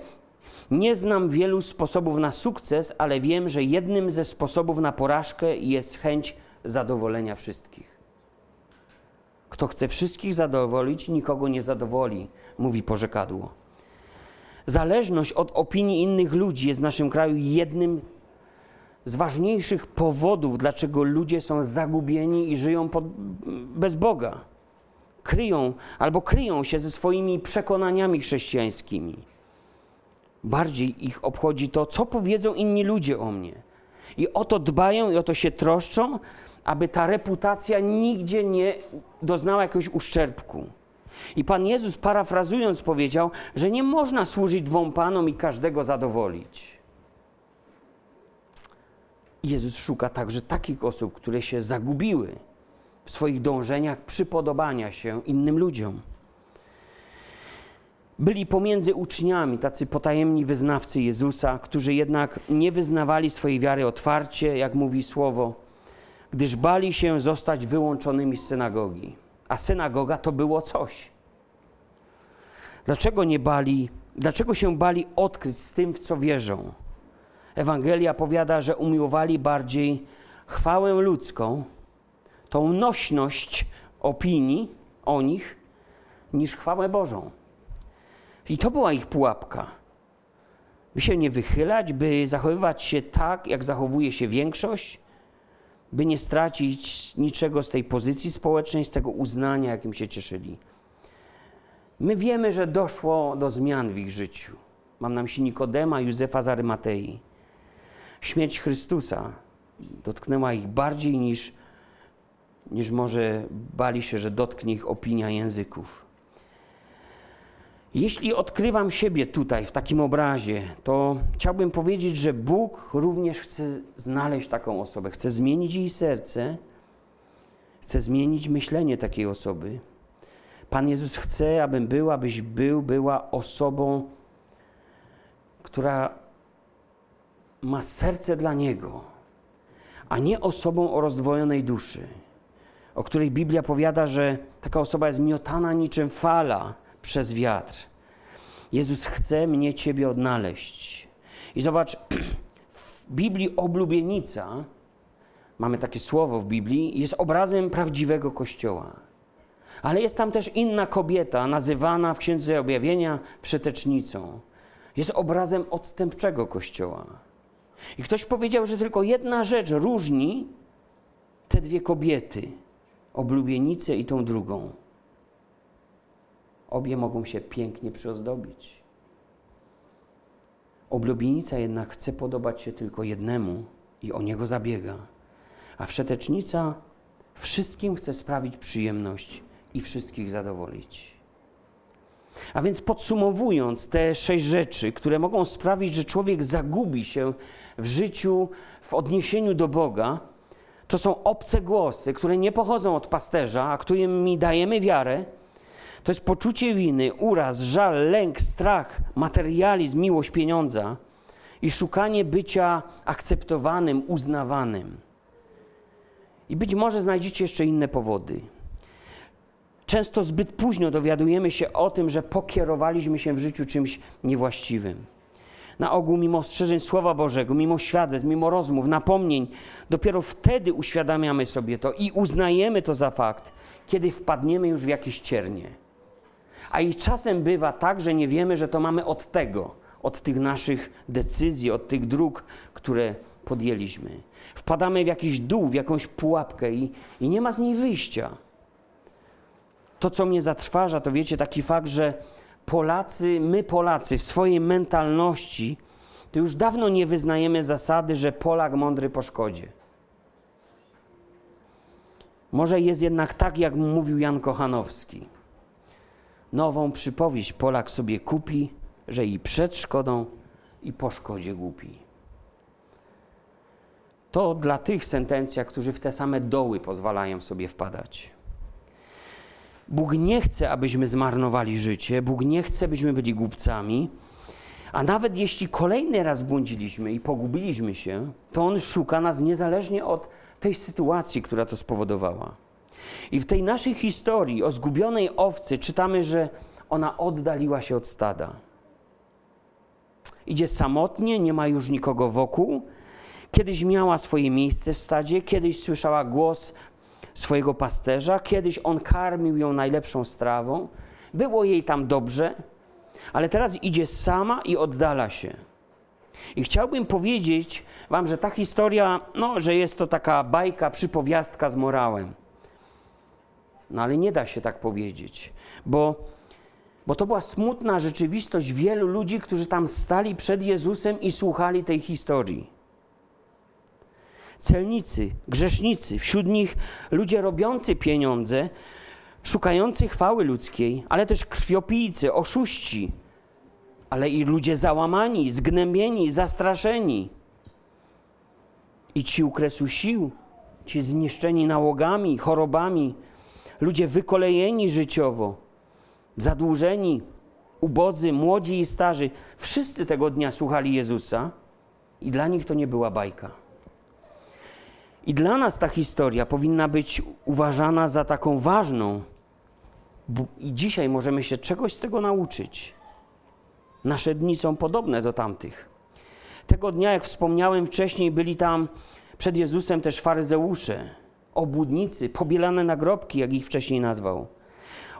Speaker 1: Nie znam wielu sposobów na sukces, ale wiem, że jednym ze sposobów na porażkę jest chęć zadowolenia wszystkich. Kto chce wszystkich zadowolić, nikogo nie zadowoli, mówi porzekadło. Zależność od opinii innych ludzi jest w naszym kraju jednym z ważniejszych powodów, dlaczego ludzie są zagubieni i żyją pod, bez Boga. Kryją albo kryją się ze swoimi przekonaniami chrześcijańskimi. Bardziej ich obchodzi to, co powiedzą inni ludzie o mnie. I o to dbają i o to się troszczą, aby ta reputacja nigdzie nie doznała jakiegoś uszczerbku. I Pan Jezus, parafrazując, powiedział, że nie można służyć dwom panom i każdego zadowolić. Jezus szuka także takich osób, które się zagubiły w swoich dążeniach przypodobania się innym ludziom. Byli pomiędzy uczniami tacy potajemni wyznawcy Jezusa, którzy jednak nie wyznawali swojej wiary otwarcie, jak mówi słowo, gdyż bali się zostać wyłączonymi z synagogi. A synagoga to było coś. Dlaczego nie bali, dlaczego się bali odkryć z tym, w co wierzą? Ewangelia powiada, że umiłowali bardziej chwałę ludzką, tą nośność opinii o nich, niż chwałę Bożą. I to była ich pułapka. By się nie wychylać, by zachowywać się tak, jak zachowuje się większość, by nie stracić niczego z tej pozycji społecznej, z tego uznania, jakim się cieszyli. My wiemy, że doszło do zmian w ich życiu. Mam na myśli Nikodema, Józefa z Arymatei. Śmierć Chrystusa dotknęła ich bardziej niż, niż może bali się, że dotknie ich opinia języków. Jeśli odkrywam siebie tutaj, w takim obrazie, to chciałbym powiedzieć, że Bóg również chce znaleźć taką osobę, chce zmienić jej serce, chce zmienić myślenie takiej osoby. Pan Jezus chce, abym był, abyś był, była osobą, która ma serce dla Niego, a nie osobą o rozdwojonej duszy, o której Biblia powiada, że taka osoba jest miotana niczym fala przez wiatr. Jezus chce mnie, Ciebie odnaleźć. I zobacz, w Biblii oblubienica, mamy takie słowo w Biblii, jest obrazem prawdziwego Kościoła. Ale jest tam też inna kobieta, nazywana w Księdze Objawienia wszetecznicą. Jest obrazem odstępczego Kościoła. I ktoś powiedział, że tylko jedna rzecz różni te dwie kobiety, oblubienicę i tą drugą. Obie mogą się pięknie przyozdobić. Oblubienica jednak chce podobać się tylko jednemu i o niego zabiega, a wszetecznica wszystkim chce sprawić przyjemność i wszystkich zadowolić. A więc podsumowując te sześć rzeczy, które mogą sprawić, że człowiek zagubi się w życiu, w odniesieniu do Boga, to są obce głosy, które nie pochodzą od pasterza, a którymi dajemy wiarę. To jest poczucie winy, uraz, żal, lęk, strach, materializm, miłość pieniądza i szukanie bycia akceptowanym, uznawanym. I być może znajdziecie jeszcze inne powody. Często zbyt późno dowiadujemy się o tym, że pokierowaliśmy się w życiu czymś niewłaściwym. Na ogół, mimo ostrzeżeń Słowa Bożego, mimo świadectw, mimo rozmów, napomnień, dopiero wtedy uświadamiamy sobie to i uznajemy to za fakt, kiedy wpadniemy już w jakieś ciernie. A i czasem bywa tak, że nie wiemy, że to mamy od tego, od tych naszych decyzji, od tych dróg, które podjęliśmy. Wpadamy w jakiś dół, w jakąś pułapkę i, i nie ma z niej wyjścia. To, co mnie zatrważa, to wiecie, taki fakt, że Polacy, my Polacy w swojej mentalności, to już dawno nie wyznajemy zasady, że Polak mądry po szkodzie. Może jest jednak tak, jak mówił Jan Kochanowski. Nową przypowieść Polak sobie kupi, że i przed szkodą, i po szkodzie głupi. To dla tych sentencja, którzy w te same doły pozwalają sobie wpadać. Bóg nie chce, abyśmy zmarnowali życie, Bóg nie chce, byśmy byli głupcami, a nawet jeśli kolejny raz błądziliśmy i pogubiliśmy się, to On szuka nas niezależnie od tej sytuacji, która to spowodowała. I w tej naszej historii o zgubionej owcy czytamy, że ona oddaliła się od stada. Idzie samotnie, nie ma już nikogo wokół. Kiedyś miała swoje miejsce w stadzie, kiedyś słyszała głos swojego pasterza. Kiedyś on karmił ją najlepszą strawą. Było jej tam dobrze, ale teraz idzie sama i oddala się. I chciałbym powiedzieć Wam, że ta historia, no, że jest to taka bajka, przypowiastka z morałem. No ale nie da się tak powiedzieć, bo, bo to była smutna rzeczywistość wielu ludzi, którzy tam stali przed Jezusem i słuchali tej historii. Celnicy, grzesznicy, wśród nich ludzie robiący pieniądze, szukający chwały ludzkiej, ale też krwiopijcy, oszuści, ale i ludzie załamani, zgnębieni, zastraszeni. I ci u kresu sił, ci zniszczeni nałogami, chorobami, ludzie wykolejeni życiowo, zadłużeni, ubodzy, młodzi i starzy, wszyscy tego dnia słuchali Jezusa i dla nich to nie była bajka. I dla nas ta historia powinna być uważana za taką ważną, i dzisiaj możemy się czegoś z tego nauczyć. Nasze dni są podobne do tamtych. Tego dnia, jak wspomniałem wcześniej, byli tam przed Jezusem też faryzeusze, obłudnicy, pobielane nagrobki, jak ich wcześniej nazwał.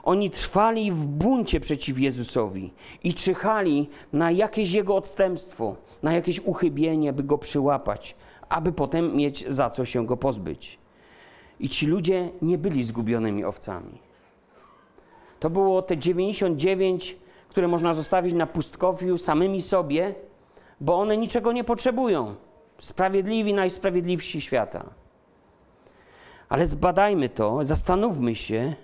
Speaker 1: Oni trwali w buncie przeciw Jezusowi i czyhali na jakieś jego odstępstwo, na jakieś uchybienie, by go przyłapać, aby potem mieć za co się go pozbyć. I ci ludzie nie byli zgubionymi owcami. To było te 99, które można zostawić na pustkowiu samymi sobie, bo one niczego nie potrzebują. Sprawiedliwi, najsprawiedliwsi świata. Ale zbadajmy to, zastanówmy się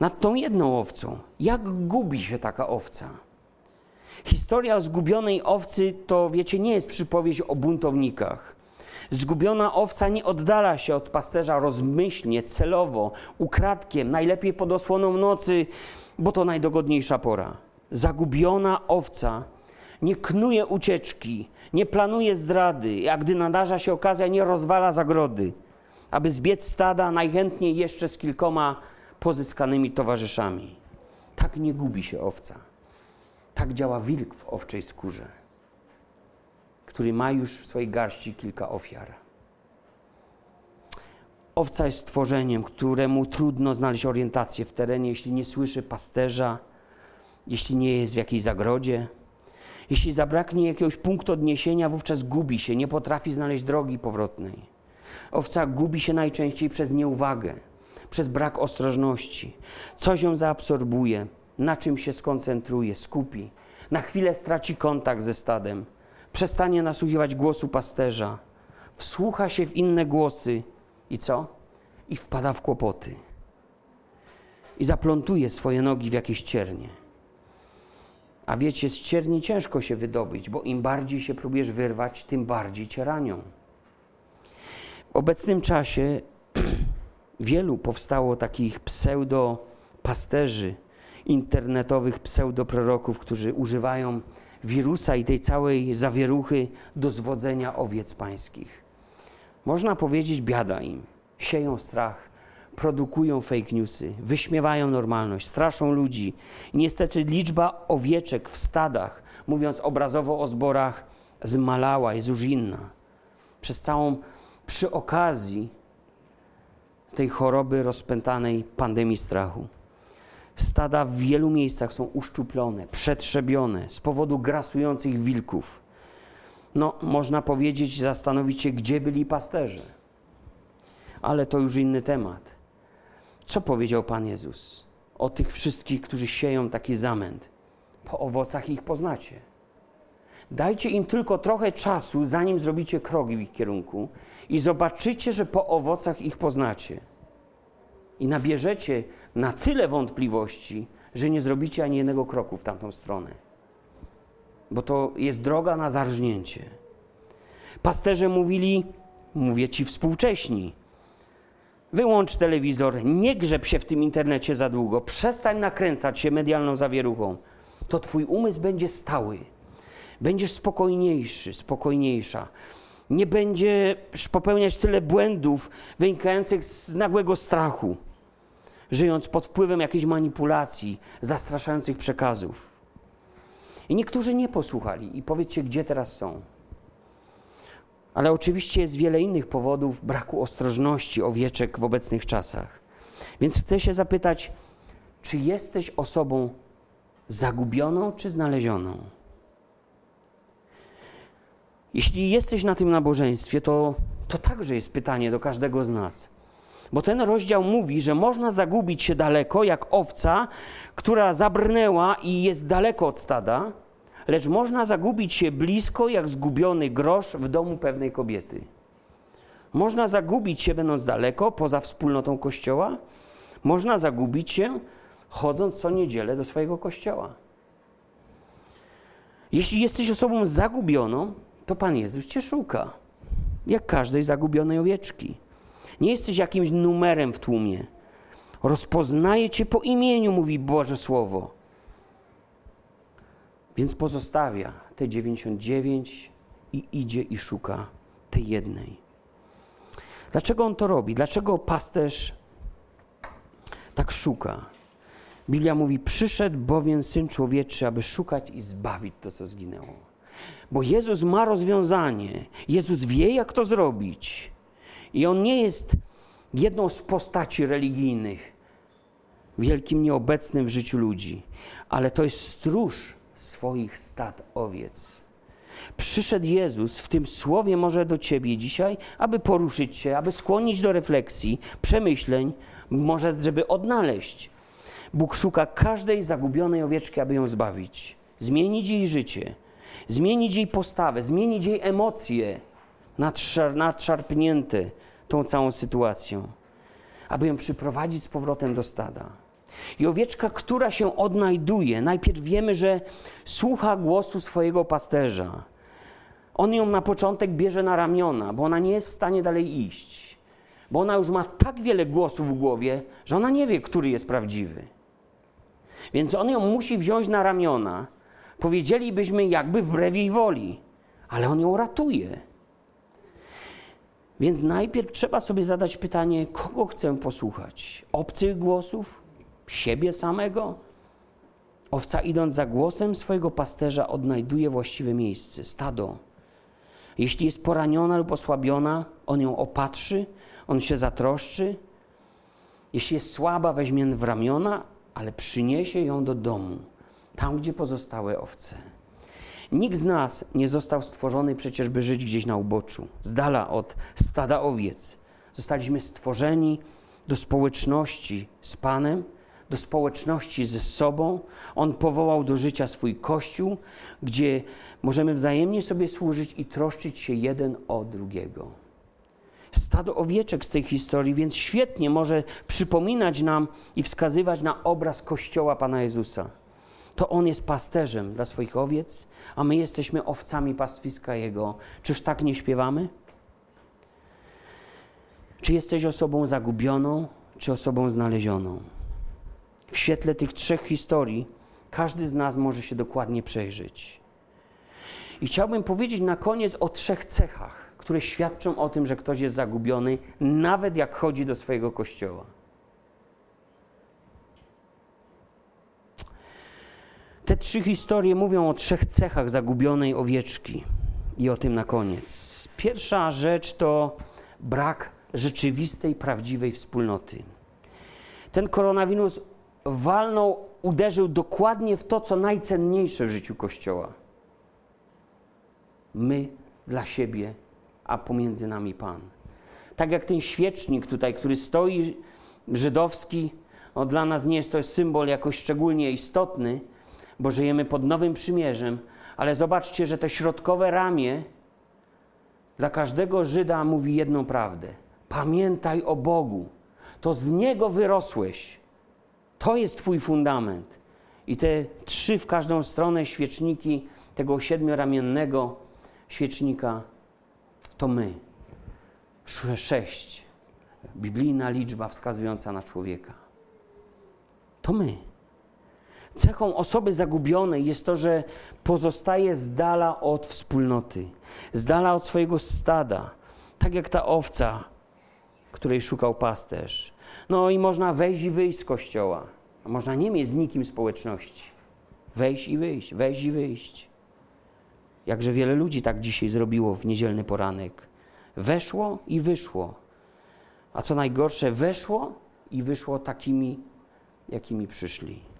Speaker 1: nad tą jedną owcą. Jak gubi się taka owca? Historia o zgubionej owcy to, wiecie, nie jest przypowieść o buntownikach. Zgubiona owca nie oddala się od pasterza rozmyślnie, celowo, ukradkiem, najlepiej pod osłoną nocy, bo to najdogodniejsza pora. Zagubiona owca nie knuje ucieczki, nie planuje zdrady, a gdy nadarza się okazja, nie rozwala zagrody, aby zbiec stada najchętniej jeszcze z kilkoma pozyskanymi towarzyszami. Tak nie gubi się owca. Tak działa wilk w owczej skórze, który ma już w swojej garści kilka ofiar. Owca jest stworzeniem, któremu trudno znaleźć orientację w terenie, jeśli nie słyszy pasterza, jeśli nie jest w jakiejś zagrodzie. Jeśli zabraknie jakiegoś punktu odniesienia, wówczas gubi się, nie potrafi znaleźć drogi powrotnej. Owca gubi się najczęściej przez nieuwagę, przez brak ostrożności. Coś ją zaabsorbuje, na czym się skoncentruje, skupi. Na chwilę straci kontakt ze stadem, przestanie nasłuchiwać głosu pasterza, wsłucha się w inne głosy i co? I wpada w kłopoty. I zaplątuje swoje nogi w jakieś ciernie. A wiecie, z cierni ciężko się wydobyć, bo im bardziej się próbujesz wyrwać, tym bardziej cię ranią. W obecnym czasie wielu powstało takich pseudo-pasterzy, internetowych pseudoproroków, którzy używają wirusa i tej całej zawieruchy do zwodzenia owiec pańskich. Można powiedzieć, biada im. Sieją strach, produkują fake newsy, wyśmiewają normalność, straszą ludzi. Niestety liczba owieczek w stadach, mówiąc obrazowo o zborach, zmalała, jest już inna. Przez całą, przy okazji tej choroby rozpętanej pandemii strachu. Stada w wielu miejscach są uszczuplone, przetrzebione z powodu grasujących wilków. No, można powiedzieć, zastanowić się, gdzie byli pasterze. Ale to już inny temat. Co powiedział Pan Jezus o tych wszystkich, którzy sieją taki zamęt? Po owocach ich poznacie. Dajcie im tylko trochę czasu, zanim zrobicie kroki w ich kierunku i zobaczycie, że po owocach ich poznacie. I nabierzecie na tyle wątpliwości, że nie zrobicie ani jednego kroku w tamtą stronę. Bo to jest droga na zarżnięcie. Pasterze mówili, mówię ci współcześni, Wyłącz telewizor, nie grzeb się w tym internecie za długo, przestań nakręcać się medialną zawieruchą. To twój umysł będzie stały. Będziesz spokojniejszy, spokojniejsza. Nie będziesz popełniać tyle błędów wynikających z nagłego strachu, żyjąc pod wpływem jakiejś manipulacji, zastraszających przekazów. I niektórzy nie posłuchali. I powiedzcie, gdzie teraz są. Ale oczywiście jest wiele innych powodów braku ostrożności owieczek w obecnych czasach. Więc chcę się zapytać, czy jesteś osobą zagubioną czy znalezioną? Jeśli jesteś na tym nabożeństwie, to, to także jest pytanie do każdego z nas. Bo ten rozdział mówi, że można zagubić się daleko, jak owca, która zabrnęła i jest daleko od stada, lecz można zagubić się blisko, jak zgubiony grosz w domu pewnej kobiety. Można zagubić się, będąc daleko, poza wspólnotą kościoła. Można zagubić się, chodząc co niedzielę do swojego kościoła. Jeśli jesteś osobą zagubioną, to Pan Jezus cię szuka, jak każdej zagubionej owieczki. Nie jesteś jakimś numerem w tłumie. Rozpoznaje cię po imieniu, mówi Boże Słowo. Więc pozostawia te 99 i idzie i szuka tej jednej. Dlaczego on to robi? Dlaczego pasterz tak szuka? Biblia mówi: Przyszedł bowiem syn człowieczy, aby szukać i zbawić to, co zginęło. Bo Jezus ma rozwiązanie. Jezus wie, jak to zrobić. I on nie jest jedną z postaci religijnych, wielkim nieobecnym w życiu ludzi, ale to jest stróż swoich stad owiec. Przyszedł Jezus w tym słowie może do ciebie dzisiaj, aby poruszyć się, aby skłonić do refleksji, przemyśleń, może żeby odnaleźć. Bóg szuka każdej zagubionej owieczki, aby ją zbawić, zmienić jej życie, zmienić jej postawę, zmienić jej emocje nadszarpnięte tą całą sytuacją, aby ją przyprowadzić z powrotem do stada. I owieczka, która się odnajduje, najpierw wiemy, że słucha głosu swojego pasterza. On ją na początek bierze na ramiona, bo ona nie jest w stanie dalej iść. Bo ona już ma tak wiele głosów w głowie, że ona nie wie, który jest prawdziwy. Więc on ją musi wziąć na ramiona. Powiedzielibyśmy, jakby wbrew jej woli, ale on ją ratuje. Więc najpierw trzeba sobie zadać pytanie, kogo chcę posłuchać? Obcych głosów? Siebie samego? Owca idąc za głosem swojego pasterza odnajduje właściwe miejsce, stado. Jeśli jest poraniona lub osłabiona, on ją opatrzy, on się zatroszczy. Jeśli jest słaba, weźmie w ramiona, ale przyniesie ją do domu, tam gdzie pozostałe owce. Nikt z nas nie został stworzony przecież, by żyć gdzieś na uboczu, z dala od stada owiec. Zostaliśmy stworzeni do społeczności z Panem, do społeczności ze sobą. On powołał do życia swój kościół, gdzie możemy wzajemnie sobie służyć i troszczyć się jeden o drugiego. Stado owieczek z tej historii, więc świetnie może przypominać nam i wskazywać na obraz Kościoła Pana Jezusa to On jest pasterzem dla swoich owiec, a my jesteśmy owcami pastwiska Jego. Czyż tak nie śpiewamy? Czy jesteś osobą zagubioną, czy osobą znalezioną? W świetle tych trzech historii każdy z nas może się dokładnie przejrzeć. I chciałbym powiedzieć na koniec o trzech cechach, które świadczą o tym, że ktoś jest zagubiony, nawet jak chodzi do swojego kościoła. Te trzy historie mówią o trzech cechach zagubionej owieczki i o tym na koniec. Pierwsza rzecz to brak rzeczywistej, prawdziwej wspólnoty. Ten koronawirus walnął, uderzył dokładnie w to, co najcenniejsze w życiu Kościoła. My dla siebie, a pomiędzy nami Pan. Tak jak ten świecznik tutaj, który stoi, żydowski, no dla nas nie jest to symbol jakoś szczególnie istotny, bo żyjemy pod nowym przymierzem, ale zobaczcie, że to środkowe ramię dla każdego Żyda mówi jedną prawdę. Pamiętaj o Bogu. To z Niego wyrosłeś. To jest Twój fundament. I te trzy w każdą stronę świeczniki tego siedmioramiennego świecznika to my. Sześć. Biblijna liczba wskazująca na człowieka. To my. Cechą osoby zagubionej jest to, że pozostaje z dala od wspólnoty, z dala od swojego stada, tak jak ta owca, której szukał pasterz. No i można wejść i wyjść z kościoła, a można nie mieć z nikim społeczności. Wejść i wyjść, wejść i wyjść. Jakże wiele ludzi tak dzisiaj zrobiło w niedzielny poranek. Weszło i wyszło. A co najgorsze, weszło i wyszło takimi, jakimi przyszli.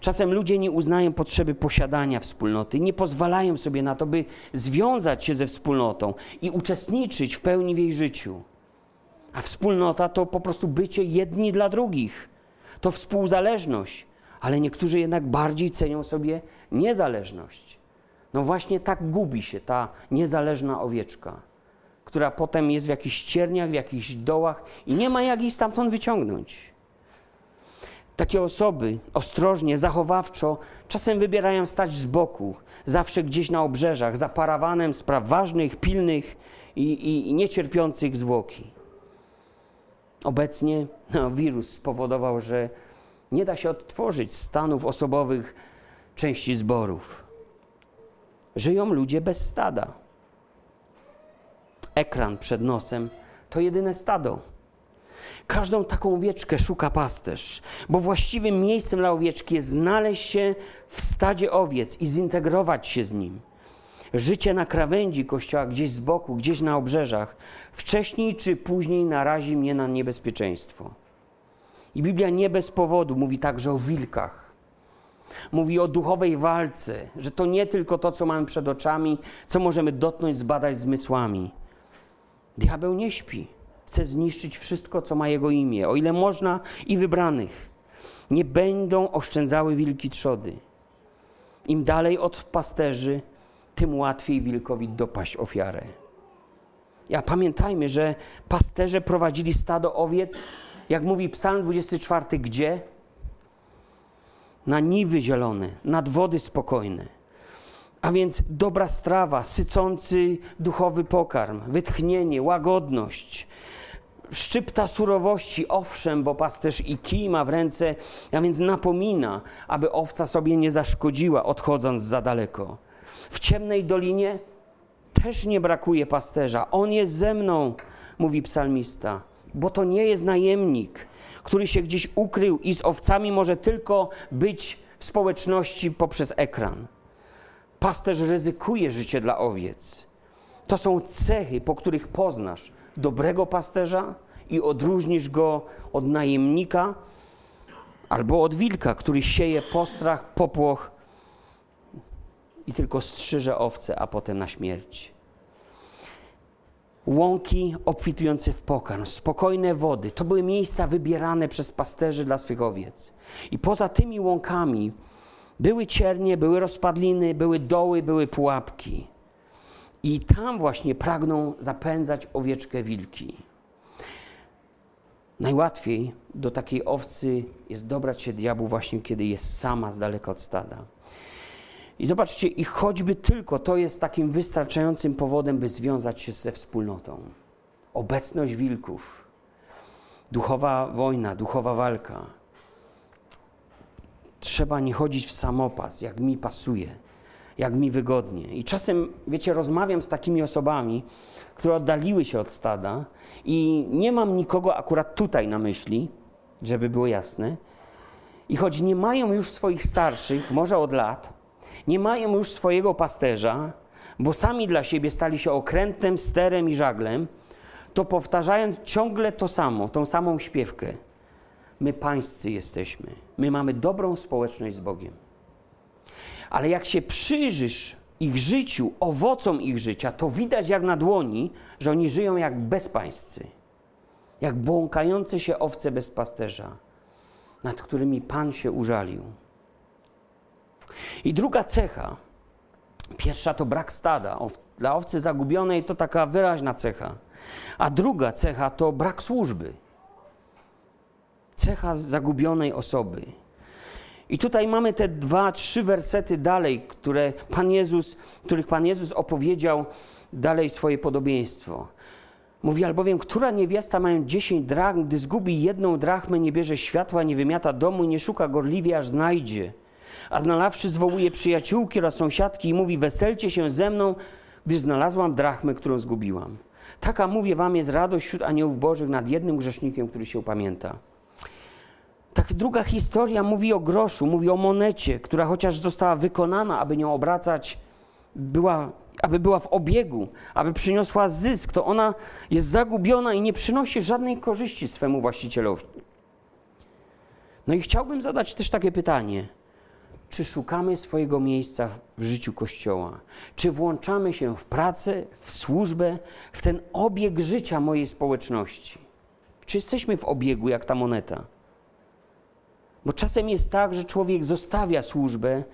Speaker 1: Czasem ludzie nie uznają potrzeby posiadania wspólnoty, nie pozwalają sobie na to, by związać się ze wspólnotą i uczestniczyć w pełni w jej życiu. A wspólnota to po prostu bycie jedni dla drugich. To współzależność, ale niektórzy jednak bardziej cenią sobie niezależność. No właśnie tak gubi się ta niezależna owieczka, która potem jest w jakichś cierniach, w jakichś dołach i nie ma jak jej stamtąd wyciągnąć. Takie osoby ostrożnie, zachowawczo czasem wybierają stać z boku, zawsze gdzieś na obrzeżach, za parawanem spraw ważnych, pilnych i, i, i niecierpiących zwłoki. Obecnie no, wirus spowodował, że nie da się odtworzyć stanów osobowych części zborów. Żyją ludzie bez stada. Ekran przed nosem to jedyne stado. Każdą taką owieczkę szuka pasterz, bo właściwym miejscem dla owieczki jest znaleźć się w stadzie owiec i zintegrować się z nim. Życie na krawędzi kościoła, gdzieś z boku, gdzieś na obrzeżach, wcześniej czy później narazi mnie na niebezpieczeństwo. I Biblia nie bez powodu mówi także o wilkach. Mówi o duchowej walce, że to nie tylko to, co mamy przed oczami, co możemy dotknąć, zbadać zmysłami. Diabeł nie śpi. Chce zniszczyć wszystko, co ma jego imię, o ile można i wybranych. Nie będą oszczędzały wilki trzody. Im dalej od pasterzy, tym łatwiej wilkowi dopaść ofiarę. Ja pamiętajmy, że pasterze prowadzili stado owiec, jak mówi Psalm 24, gdzie? Na niwy zielone, nad wody spokojne. A więc dobra strawa, sycący duchowy pokarm, wytchnienie, łagodność, szczypta surowości, owszem, bo pasterz i kij ma w ręce, a więc napomina, aby owca sobie nie zaszkodziła, odchodząc za daleko. W ciemnej dolinie też nie brakuje pasterza. On jest ze mną, mówi psalmista, bo to nie jest najemnik, który się gdzieś ukrył i z owcami może tylko być w społeczności poprzez ekran. Pasterz ryzykuje życie dla owiec. To są cechy, po których poznasz dobrego pasterza i odróżnisz go od najemnika albo od wilka, który sieje postrach, popłoch i tylko strzyże owce, a potem na śmierć. Łąki obfitujące w pokarm, spokojne wody to były miejsca wybierane przez pasterzy dla swych owiec. I poza tymi łąkami były ciernie, były rozpadliny, były doły, były pułapki. I tam właśnie pragną zapędzać owieczkę wilki. Najłatwiej do takiej owcy jest dobrać się diabłu właśnie, kiedy jest sama z daleka od stada. I zobaczcie, i choćby tylko to jest takim wystarczającym powodem, by związać się ze wspólnotą. Obecność wilków, duchowa wojna, duchowa walka. Trzeba nie chodzić w samopas, jak mi pasuje, jak mi wygodnie. I czasem, wiecie, rozmawiam z takimi osobami, które oddaliły się od stada i nie mam nikogo akurat tutaj na myśli, żeby było jasne. I choć nie mają już swoich starszych, może od lat, nie mają już swojego pasterza, bo sami dla siebie stali się okrętem, sterem i żaglem, to powtarzając ciągle to samo, tą samą śpiewkę. My pańscy jesteśmy. My mamy dobrą społeczność z Bogiem. Ale jak się przyjrzysz ich życiu, owocom ich życia, to widać jak na dłoni, że oni żyją jak bezpańscy. Jak błąkające się owce bez pasterza, nad którymi Pan się użalił. I druga cecha, pierwsza to brak stada. Dla owcy zagubionej to taka wyraźna cecha. A druga cecha to brak służby. Cecha zagubionej osoby. I tutaj mamy te dwa, trzy wersety dalej, które Pan Jezus, których Pan Jezus opowiedział dalej swoje podobieństwo. Mówi albowiem, która niewiasta mając dziesięć drachm, gdy zgubi jedną drachmę, nie bierze światła, nie wymiata domu nie szuka gorliwie, aż znajdzie a znalawszy zwołuje przyjaciółki oraz sąsiadki i mówi: Weselcie się ze mną, gdyż znalazłam drachmę, którą zgubiłam. Taka, mówię wam, jest radość wśród aniołów bożych nad jednym grzesznikiem, który się upamięta. Tak druga historia mówi o groszu, mówi o monecie, która chociaż została wykonana, aby nią obracać, była, aby była w obiegu, aby przyniosła zysk, to ona jest zagubiona i nie przynosi żadnej korzyści swemu właścicielowi. No i chciałbym zadać też takie pytanie. Czy szukamy swojego miejsca w życiu Kościoła? Czy włączamy się w pracę, w służbę, w ten obieg życia mojej społeczności? Czy jesteśmy w obiegu jak ta moneta? Bo czasem jest tak, że człowiek zostawia służbę,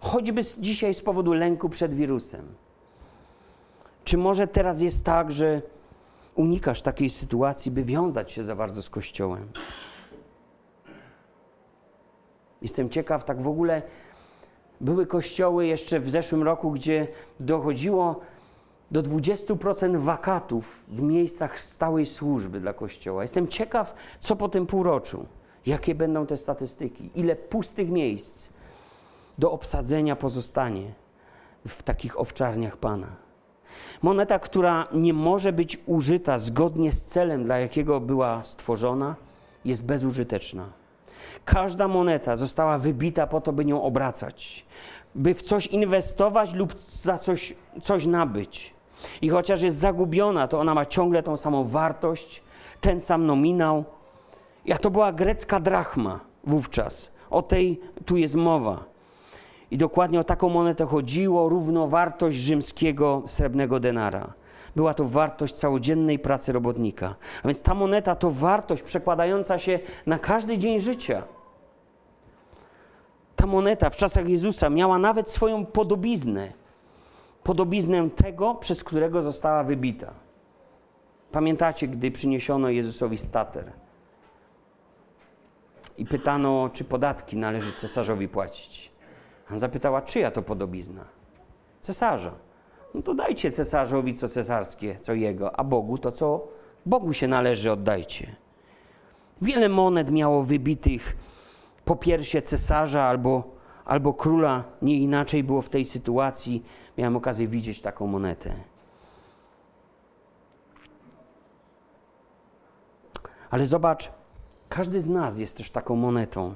Speaker 1: choćby dzisiaj z powodu lęku przed wirusem. Czy może teraz jest tak, że unikasz takiej sytuacji, by wiązać się za bardzo z Kościołem? Jestem ciekaw, tak w ogóle były kościoły jeszcze w zeszłym roku, gdzie dochodziło do 20% wakatów w miejscach stałej służby dla kościoła. Jestem ciekaw, co po tym półroczu, jakie będą te statystyki, ile pustych miejsc do obsadzenia pozostanie w takich owczarniach Pana. Moneta, która nie może być użyta zgodnie z celem, dla jakiego była stworzona, jest bezużyteczna. Każda moneta została wybita po to, by nią obracać, by w coś inwestować lub za coś, coś nabyć. I chociaż jest zagubiona, to ona ma ciągle tą samą wartość, ten sam nominał. Ja to była grecka drachma wówczas. O tej tu jest mowa. I dokładnie o taką monetę chodziło, równowartość rzymskiego srebrnego denara. Była to wartość całodziennej pracy robotnika. A więc ta moneta to wartość przekładająca się na każdy dzień życia. Ta moneta w czasach Jezusa miała nawet swoją podobiznę. Podobiznę tego, przez którego została wybita. Pamiętacie, gdy przyniesiono Jezusowi stater i pytano, czy podatki należy cesarzowi płacić. On zapytała, czyja to podobizna? Cesarza. No to dajcie cesarzowi co cesarskie, co jego, a Bogu to, co Bogu się należy, oddajcie. Wiele monet miało wybitych po piersie cesarza albo, albo króla. Nie inaczej było w tej sytuacji. Miałem okazję widzieć taką monetę. Ale zobacz, każdy z nas jest też taką monetą.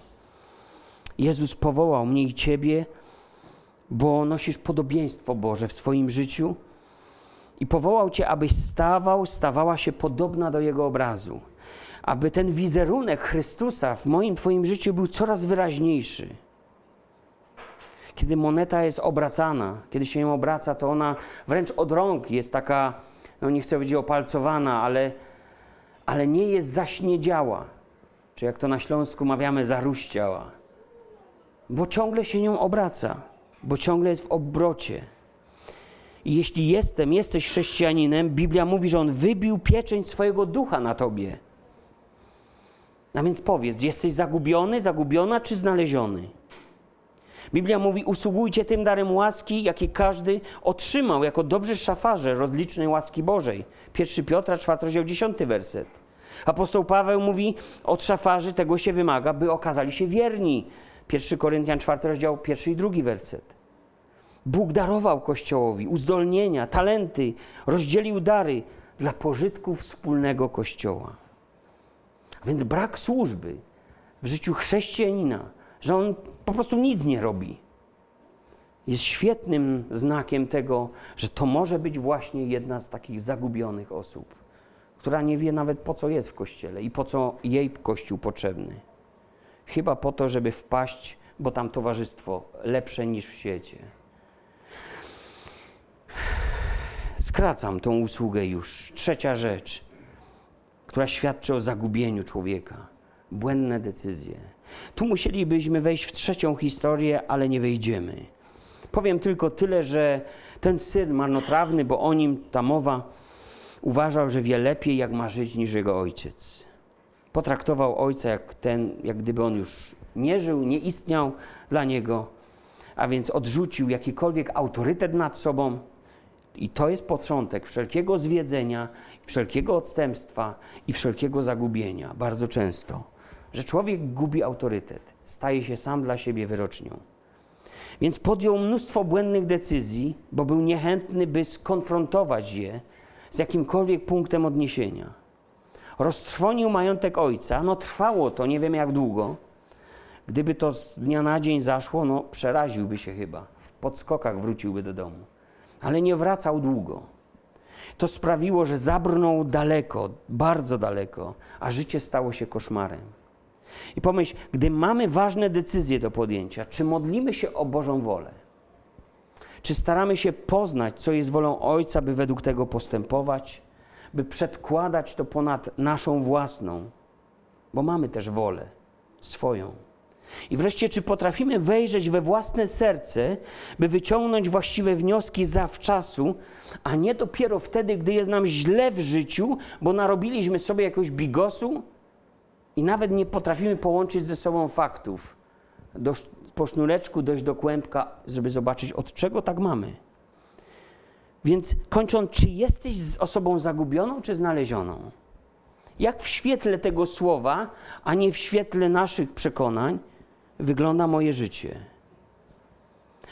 Speaker 1: Jezus powołał mnie i ciebie, bo nosisz podobieństwo Boże w swoim życiu i powołał cię, abyś stawał, stawała się podobna do Jego obrazu. Aby ten wizerunek Chrystusa w moim, Twoim życiu był coraz wyraźniejszy. Kiedy moneta jest obracana, kiedy się ją obraca, to ona wręcz od rąk jest taka, no nie chcę powiedzieć opalcowana, ale, ale nie jest zaśniedziała. Czy jak to na Śląsku mawiamy, zaruściała bo ciągle się nią obraca, bo ciągle jest w obrocie. I jeśli jestem, jesteś chrześcijaninem, Biblia mówi, że on wybił pieczęć swojego ducha na tobie. A więc powiedz, jesteś zagubiony, zagubiona czy znaleziony? Biblia mówi: usługujcie tym darem łaski, jaki każdy otrzymał jako dobrzy szafarze rozlicznej łaski Bożej. 1 Piotra, 4 rozdział, 10 werset. Apostoł Paweł mówi: od szafarzy tego się wymaga, by okazali się wierni 1 Koryntian 4 rozdział, pierwszy i drugi werset. Bóg darował Kościołowi uzdolnienia, talenty, rozdzielił dary dla pożytku wspólnego Kościoła. A więc brak służby w życiu chrześcijanina, że on po prostu nic nie robi, jest świetnym znakiem tego, że to może być właśnie jedna z takich zagubionych osób, która nie wie nawet po co jest w kościele i po co jej kościół potrzebny. Chyba po to, żeby wpaść, bo tam towarzystwo lepsze niż w świecie. Skracam tą usługę już. Trzecia rzecz, która świadczy o zagubieniu człowieka. Błędne decyzje. Tu musielibyśmy wejść w trzecią historię, ale nie wejdziemy. Powiem tylko tyle, że ten syn marnotrawny, bo o nim ta mowa, uważał, że wie lepiej, jak ma żyć niż jego ojciec potraktował ojca jak ten, jak gdyby on już nie żył, nie istniał dla niego, a więc odrzucił jakikolwiek autorytet nad sobą. I to jest początek wszelkiego zwiedzenia, wszelkiego odstępstwa i wszelkiego zagubienia. Bardzo często, że człowiek gubi autorytet, staje się sam dla siebie wyrocznią. Więc podjął mnóstwo błędnych decyzji, bo był niechętny, by skonfrontować je z jakimkolwiek punktem odniesienia roztrwonił majątek ojca. No trwało to, nie wiem jak długo. Gdyby to z dnia na dzień zaszło, no przeraziłby się chyba. W podskokach wróciłby do domu. ale nie wracał długo. To sprawiło, że zabrnął daleko, bardzo daleko, a życie stało się koszmarem. I pomyśl, gdy mamy ważne decyzje do podjęcia, czy modlimy się o Bożą wolę? Czy staramy się poznać, co jest wolą Ojca, by według tego postępować, by przedkładać to ponad naszą własną, bo mamy też wolę swoją. I wreszcie, czy potrafimy wejrzeć we własne serce, by wyciągnąć właściwe wnioski zawczasu, a nie dopiero wtedy, gdy jest nam źle w życiu, bo narobiliśmy sobie jakiegoś bigosu i nawet nie potrafimy połączyć ze sobą faktów. Po sznureczku dojść do kłębka, żeby zobaczyć, od czego tak mamy. Więc kończąc, czy jesteś z osobą zagubioną, czy znalezioną? Jak w świetle tego słowa, a nie w świetle naszych przekonań, wygląda moje życie?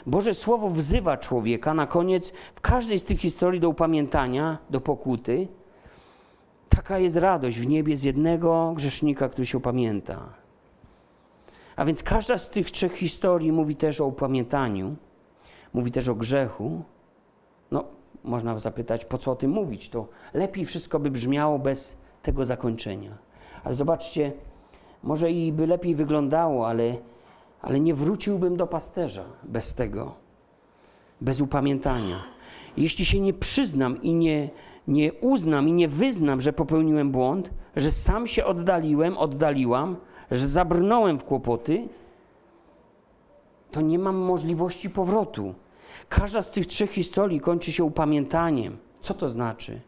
Speaker 1: Boże Słowo wzywa człowieka na koniec w każdej z tych historii do upamiętania, do pokuty. Taka jest radość w niebie z jednego grzesznika, który się upamięta. A więc każda z tych trzech historii mówi też o upamiętaniu, mówi też o grzechu. No, można zapytać, po co o tym mówić? To lepiej wszystko by brzmiało bez tego zakończenia. Ale zobaczcie, może i by lepiej wyglądało, ale, ale nie wróciłbym do pasterza bez tego, bez upamiętania. Jeśli się nie przyznam i nie, nie uznam i nie wyznam, że popełniłem błąd, że sam się oddaliłem, oddaliłam, że zabrnąłem w kłopoty, to nie mam możliwości powrotu. Każda z tych trzech historii kończy się upamiętaniem. Co to znaczy?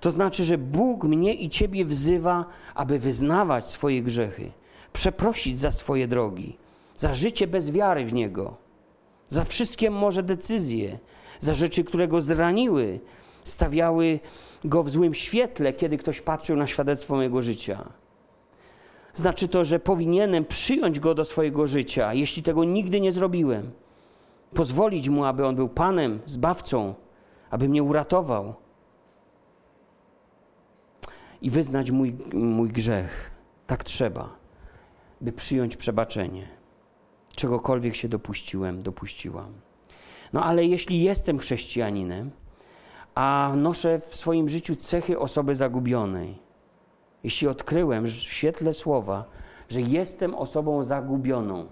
Speaker 1: To znaczy, że Bóg mnie i Ciebie wzywa, aby wyznawać swoje grzechy, przeprosić za swoje drogi, za życie bez wiary w Niego, za wszystkie może decyzje, za rzeczy, które go zraniły, stawiały go w złym świetle, kiedy ktoś patrzył na świadectwo mojego życia. Znaczy to, że powinienem przyjąć go do swojego życia, jeśli tego nigdy nie zrobiłem. Pozwolić mu, aby on był Panem, zbawcą, aby mnie uratował i wyznać mój, mój grzech. Tak trzeba, by przyjąć przebaczenie. Czegokolwiek się dopuściłem, dopuściłam. No ale jeśli jestem chrześcijaninem, a noszę w swoim życiu cechy osoby zagubionej, jeśli odkryłem w świetle słowa, że jestem osobą zagubioną,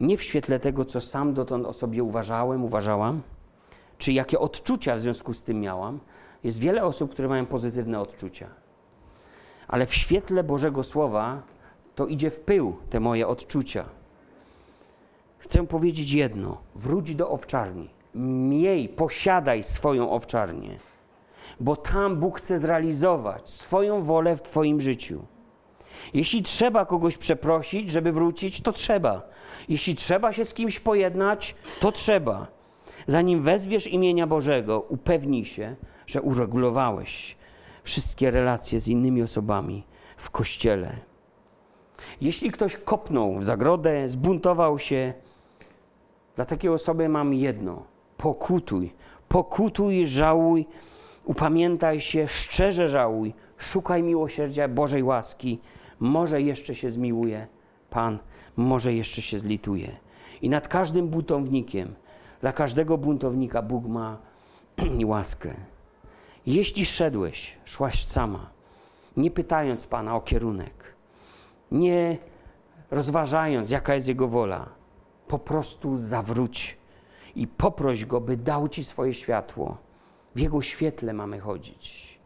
Speaker 1: nie w świetle tego, co sam dotąd o sobie uważałem, uważałam, czy jakie odczucia w związku z tym miałam, jest wiele osób, które mają pozytywne odczucia. Ale w świetle Bożego Słowa to idzie w pył te moje odczucia. Chcę powiedzieć jedno: wróć do owczarni. Miej, posiadaj swoją owczarnię, bo tam Bóg chce zrealizować swoją wolę w Twoim życiu. Jeśli trzeba kogoś przeprosić, żeby wrócić, to trzeba. Jeśli trzeba się z kimś pojednać, to trzeba. Zanim wezwiesz imienia Bożego, upewnij się, że uregulowałeś wszystkie relacje z innymi osobami w kościele. Jeśli ktoś kopnął w zagrodę, zbuntował się, dla takiej osoby mam jedno: pokutuj, pokutuj, żałuj, upamiętaj się, szczerze żałuj, szukaj miłosierdzia Bożej łaski. Może jeszcze się zmiłuje Pan, może jeszcze się zlituje. I nad każdym buntownikiem, dla każdego buntownika Bóg ma łaskę. Jeśli szedłeś, szłaś sama, nie pytając Pana o kierunek, nie rozważając, jaka jest Jego wola, po prostu zawróć i poproś Go, by dał Ci swoje światło. W Jego świetle mamy chodzić.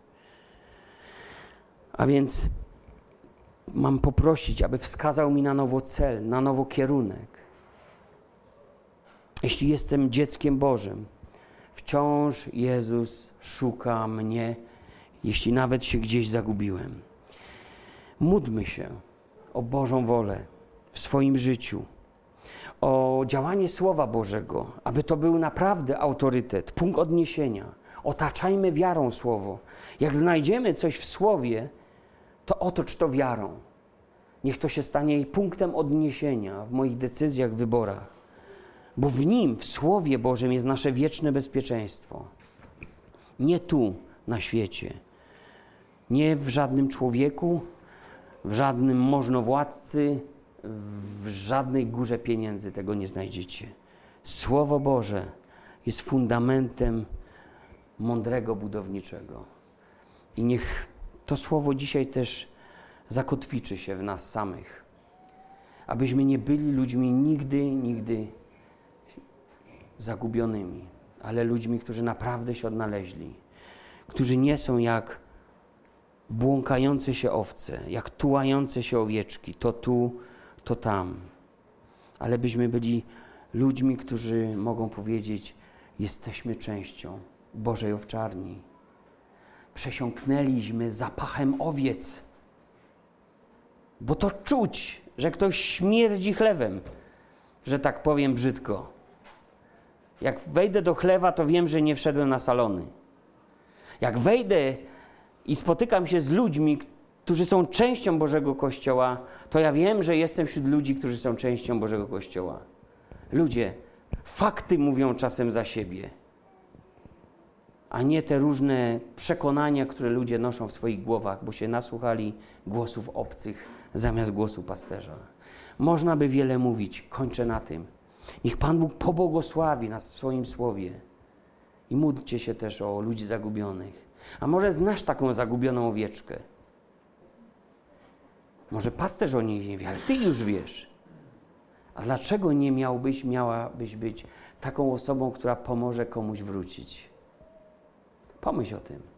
Speaker 1: A więc mam poprosić, aby wskazał mi na nowo cel, na nowo kierunek. Jeśli jestem dzieckiem Bożym, Wciąż Jezus szuka mnie, jeśli nawet się gdzieś zagubiłem. Módlmy się o Bożą wolę w swoim życiu, o działanie Słowa Bożego, aby to był naprawdę autorytet, punkt odniesienia. Otaczajmy wiarą Słowo. Jak znajdziemy coś w Słowie, to otocz to wiarą. Niech to się stanie punktem odniesienia w moich decyzjach, wyborach bo w nim, w Słowie Bożym jest nasze wieczne bezpieczeństwo. Nie tu, na świecie, nie w żadnym człowieku, w żadnym możnowładcy, w żadnej górze pieniędzy tego nie znajdziecie. Słowo Boże jest fundamentem mądrego budowniczego. I niech to słowo dzisiaj też zakotwiczy się w nas samych. Abyśmy nie byli ludźmi nigdy, nigdy zagubionymi, ale ludźmi, którzy naprawdę się odnaleźli, którzy nie są jak błąkające się owce, jak tułające się owieczki, to tu, to tam, ale byśmy byli ludźmi, którzy mogą powiedzieć: Jesteśmy częścią Bożej owczarni. Przesiąknęliśmy zapachem owiec, bo to czuć, że ktoś śmierdzi chlewem, że tak powiem brzydko. Jak wejdę do chlewa, to wiem, że nie wszedłem na salony. Jak wejdę i spotykam się z ludźmi, którzy są częścią Bożego Kościoła, to ja wiem, że jestem wśród ludzi, którzy są częścią Bożego Kościoła. Ludzie, fakty mówią czasem za siebie, a nie te różne przekonania, które ludzie noszą w swoich głowach, bo się nasłuchali głosów obcych zamiast głosu pasterza. Można by wiele mówić, kończę na tym. Niech Pan Bóg pobłogosławi nas w swoim słowie. I módlcie się też o ludzi zagubionych. A może znasz taką zagubioną owieczkę? Może pasterz o niej nie wie, ale ty już wiesz. A dlaczego nie miałbyś, miałabyś być taką osobą, która pomoże komuś wrócić? Pomyśl o tym.